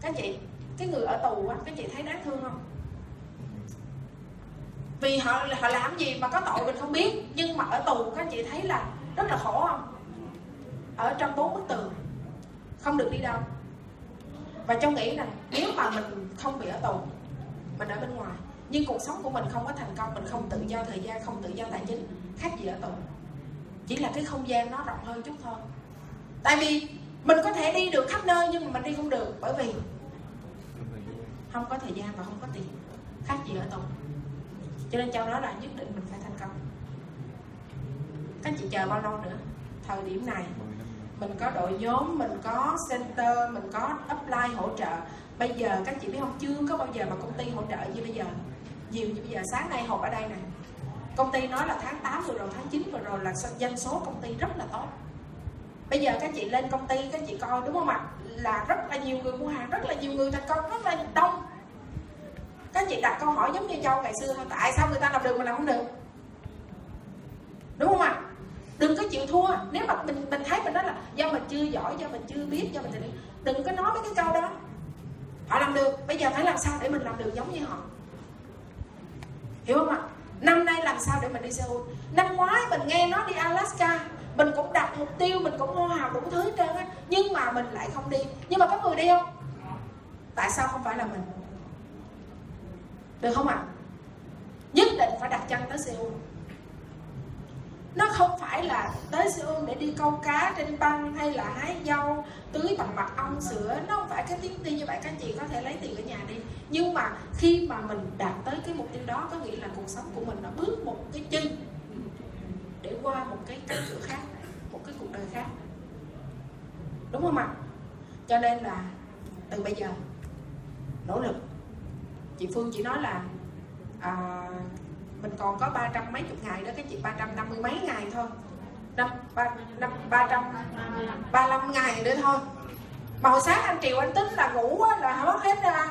Các chị cái người ở tù á các chị thấy đáng thương không? Vì họ họ làm gì mà có tội mình không biết. Nhưng mà ở tù các chị thấy là rất là khổ không? Ở trong bốn bức tường không được đi đâu. Và trong nghĩ là nếu mà mình không bị ở tù mình ở bên ngoài nhưng cuộc sống của mình không có thành công, mình không tự do, thời gian không tự do tài chính khác gì ở tù chỉ là cái không gian nó rộng hơn chút thôi. Tại vì mình có thể đi được khắp nơi nhưng mà mình đi không được, bởi vì không có thời gian và không có tiền. Khác gì ở tù cho nên châu nói là nhất định mình phải thành công. Các chị chờ bao lâu nữa? Thời điểm này, mình có đội nhóm, mình có center, mình có upline hỗ trợ. Bây giờ các chị biết không? Chưa có bao giờ mà công ty hỗ trợ như bây giờ nhiều như bây giờ sáng nay họp ở đây nè. Công ty nói là tháng 8 vừa rồi, tháng 9 vừa rồi là doanh số công ty rất là tốt. Bây giờ các chị lên công ty, các chị coi đúng không ạ? Là rất là nhiều người mua hàng, rất là nhiều người thành công, rất là đông. Các chị đặt câu hỏi giống như châu ngày xưa tại sao người ta làm được mà làm không được? Đúng không ạ? Đừng có chịu thua. Nếu mà mình mình thấy mình nói là do mình chưa giỏi, do mình chưa biết, do mình đừng có nói mấy cái câu đó. Họ làm được. Bây giờ phải làm sao để mình làm được giống như họ? Hiểu không ạ? Năm nay làm sao để mình đi Seoul? Năm ngoái mình nghe nó đi Alaska, mình cũng đặt mục tiêu, mình cũng hô hào đủ thứ hết trơn á, nhưng mà mình lại không đi. Nhưng mà có người đi không? Tại sao không phải là mình? Được không ạ? Nhất định phải đặt chân tới Seoul nó không phải là tới Seoul để đi câu cá trên băng hay là hái dâu tưới bằng mật ong sữa. Nó không phải cái tiếng đi như vậy các chị có thể lấy tiền ở nhà đi. Nhưng mà khi mà mình đạt tới cái mục tiêu đó có nghĩa là cuộc sống của mình nó bước một cái chân để qua một cái cánh cửa khác một cái cuộc đời khác. Đúng không ạ? Cho nên là từ bây giờ nỗ lực. Chị Phương chỉ nói là à, mình còn có ba trăm mấy chục ngày đó các chị ba trăm năm mươi mấy ngày thôi. Năm ba năm, ba trăm, ba năm ngày nữa thôi. Mà hồi sáng anh triều anh tính là ngủ là mất hết ra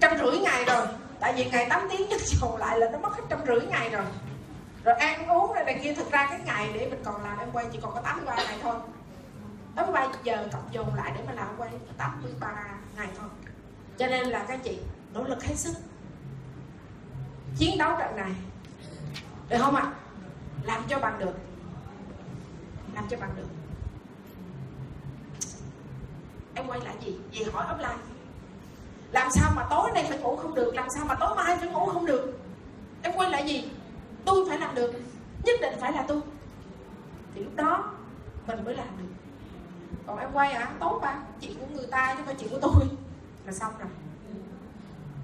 trăm rưỡi ngày rồi. Tại vì ngày 8 tiếng nhất chiều lại là nó mất hết trăm rưỡi ngày rồi. Rồi ăn uống rồi này kia, thực ra cái ngày để mình còn làm em quay chỉ còn có 83 ngày thôi. 83 giờ cộng dồn lại để mà làm quay 83 ngày thôi. Cho nên là các chị nỗ lực hết sức. Chiến đấu trận này được không ạ? Làm cho bằng được. Làm cho bằng được. Em quay lại gì? Gì hỏi offline. Làm sao mà tối nay phải ngủ không được? Làm sao mà tối mai phải ngủ không được? Em quay lại gì? Tôi phải làm được. Nhất định phải là tôi. Thì lúc đó, mình mới làm được. Còn em quay à tốt mà chuyện của người ta chứ không phải chuyện của tôi. Là xong rồi.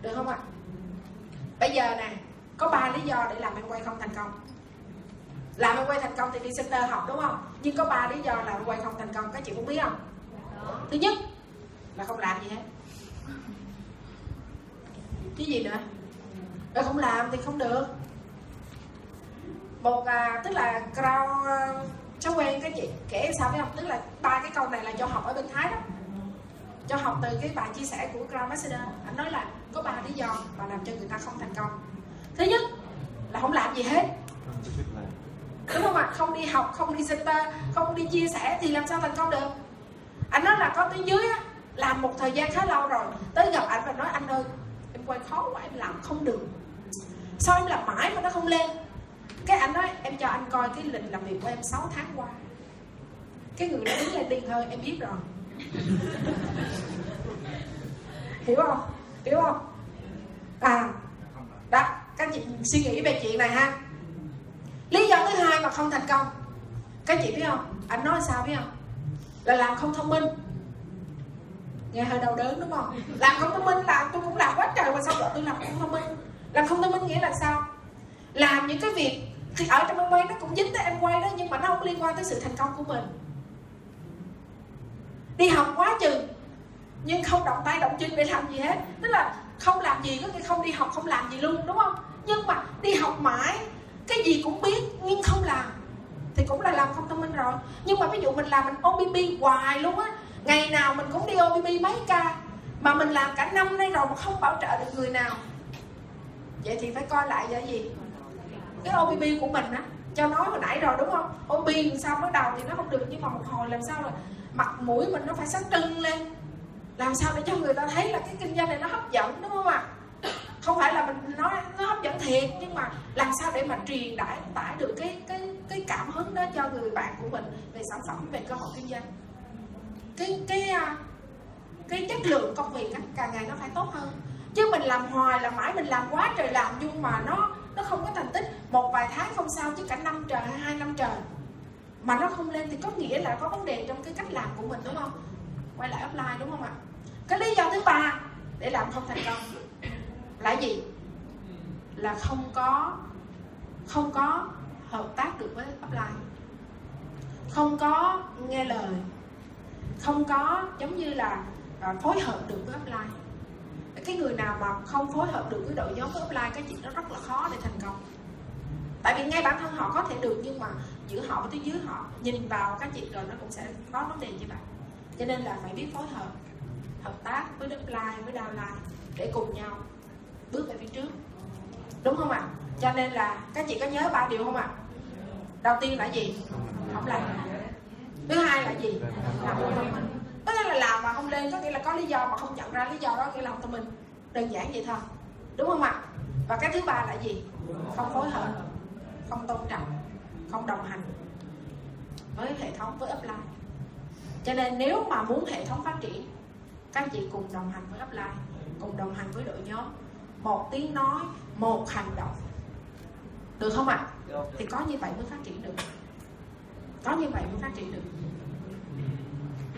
Được không ạ? Bây giờ nè có ba lý do để làm em quay không thành công. Làm em quay thành công thì đi center học đúng không? Nhưng có ba lý do làm em quay không thành công các chị cũng biết không? Thứ nhất là không làm gì hết. Cái gì nữa? Rồi không làm thì không được. Một à, tức là crowd à, cháu quen cái chị kể sao phải không? Tức là ba cái câu này là cho học ở bên thái đó. Cho học từ cái bài chia sẻ của crowd Master anh nói là có ba lý do mà làm cho người ta không thành công thứ nhất là không làm gì hết. Không đi học, không đi center không đi chia sẻ thì làm sao thành công được? Anh nói là có tới dưới á, làm một thời gian khá lâu rồi, tới gặp anh và nói, anh ơi, em quay khó quá em làm không được. Sao em làm mãi mà nó không lên? Cái anh nói, em cho anh coi cái lịch làm việc của em 6 tháng qua. Cái người đó đứng lên điên thôi em biết rồi. Hiểu không? Hiểu không? À đó các chị suy nghĩ về chuyện này ha. Lý do thứ hai mà không thành công. Các chị biết không? Anh nói sao biết không? Là làm không thông minh. Nghe hơi đau đớn đúng không? Làm không thông minh là tôi cũng làm quá trời mà sao vợ tôi làm không thông minh? Làm không thông minh nghĩa là sao? Làm những cái việc thì ở trong quay nó cũng dính tới em quay đó, nhưng mà nó không liên quan tới sự thành công của mình. Đi học quá chừng, nhưng không động tay động chân để làm gì hết. Tức là không làm gì có nghĩa không đi học, không làm gì luôn, đúng không? Nhưng mà đi học mãi, cái gì cũng biết nhưng không làm, thì cũng là làm không thông minh rồi. Nhưng mà ví dụ mình làm mình OBB hoài luôn á, ngày nào mình cũng đi OBB mấy ca, mà mình làm cả năm nay rồi mà không bảo trợ được người nào. Vậy thì phải coi lại vậy gì? Cái OBB của mình á, cho nói hồi nãy rồi, đúng không? OBB sao mới đầu thì nó không được, nhưng mà một hồi làm sao là mặt mũi mình nó phải sáng trưng lên làm sao để cho người ta thấy là cái kinh doanh này nó hấp dẫn đúng không ạ? Không phải là mình nói nó hấp dẫn thiệt nhưng mà làm sao để mà truyền tải tải được cái cái cái cảm hứng đó cho người bạn của mình về sản phẩm về cơ hội kinh doanh? Cái cái à, cái chất lượng công việc á, càng ngày nó phải tốt hơn. Chứ mình làm hoài là mãi mình làm quá trời làm nhưng mà nó nó không có thành tích. Một vài tháng không sao chứ cả năm trời hay hai năm trời. Mà nó không lên thì có nghĩa là có vấn đề trong cái cách làm của mình đúng không? Quay lại offline đúng không ạ? Cái lý do thứ ba để làm không thành công là gì? Là không có không có hợp tác được với offline. Không có nghe lời. Không có giống như là à, phối hợp được với offline. Cái người nào mà không phối hợp được với đội nhóm với offline cái chuyện đó rất là khó để thành công. Tại vì ngay bản thân họ có thể được nhưng mà giữa họ với tuyến dưới họ nhìn vào các chị rồi nó cũng sẽ có vấn đề như vậy cho nên là phải biết phối hợp hợp tác với upline với downline để cùng nhau bước về phía trước. Đúng không ạ? Cho nên là các chị có nhớ ba điều không ạ? Đầu tiên là gì? Không làm. Thứ hai là gì? Làm không thông minh có nghĩa là làm mà không lên, có nghĩa là có lý do mà không nhận ra lý do đó, nghĩa là không thông minh đơn giản vậy thôi. Đúng không ạ? Và cái thứ ba là gì? Không phối hợp, không tôn trọng, không đồng hành với hệ thống, với upline cho nên nếu mà muốn hệ thống phát triển các anh chị cùng đồng hành với upline cùng đồng hành với đội nhóm. Một tiếng nói một hành động. Được không ạ? Thì có như vậy mới phát triển được. Có như vậy mới phát triển được.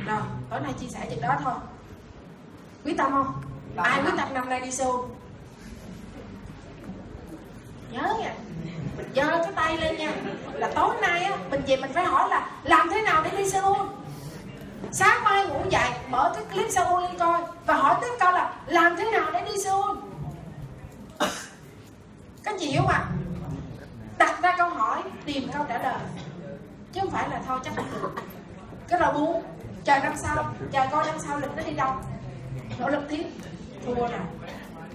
Rồi tối nay chia sẻ chuyện đó thôi. Quyết tâm không? Ai quyết tâm năm nay đi show? Nhớ nha. Mình giơ cái tay lên nha. Là tối nay á mình về mình phải hỏi là làm thế nào để đi Seoul sáng mai ngủ dậy, mở cái clip Seoul lên coi và hỏi tiếp câu là, làm thế nào để đi Seoul các chị hiểu mà đặt ra câu hỏi, tìm câu trả lời. Chứ không phải là thôi chắc không được. Cái rồi buông chờ năm sau, chờ coi năm sau lịch nó đi đâu. Nỗ lực tiếp, thua rồi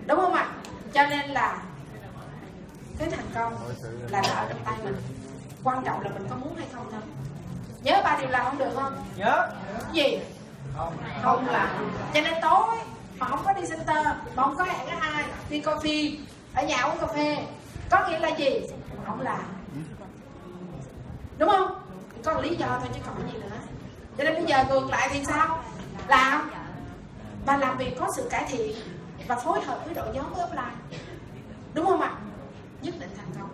đúng không ạ? Cho nên là cái thành công là nó ở trong tay mình. Quan trọng là mình có muốn hay không thôi nhớ ba điều làm không được không? Nhớ. Cái gì? Không. Làm cho nên tối mà không có đi center mà không có hẹn với ai đi coi phim ở nhà uống cà phê. Có nghĩa là gì? Không làm đúng không? Có một lý do thôi chứ còn cái gì nữa. Cho nên bây giờ ngược lại thì sao? Làm. Và làm việc có sự cải thiện và phối hợp với đội nhóm với offline. Đúng không ạ? Nhất định thành công.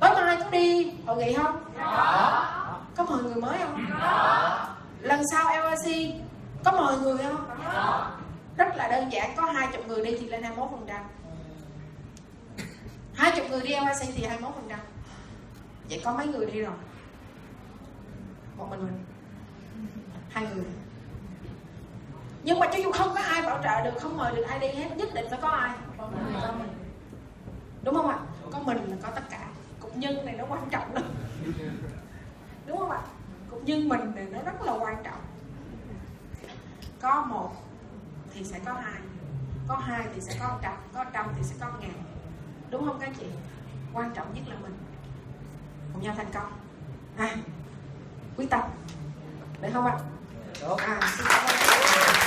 Tối mai có đi. Hội nghị không? Có mời người mới không? Lần sau LRC có mời người không? Rất là đơn giản có hai chục người đi thì lên 21 phần trăm. Hai chục người đi LRC thì 21 phần trăm. Vậy có mấy người đi rồi? Một mình mình. Hai người. Nhưng mà cho dù không có ai bảo trợ được không mời được ai đi hết nhất định phải có ai. Có mình đúng không ạ? Có mình là có tất cả. Cục nhân này nó quan trọng lắm đúng không ạ? Nhân mình này nó rất là quan trọng. Có một thì sẽ có hai có hai thì sẽ có trăm có trăm thì sẽ có ngàn. Đúng không các chị? Quan trọng nhất là mình. Cùng nhau thành công. À quyết tâm được không ạ? À xin cảm ơn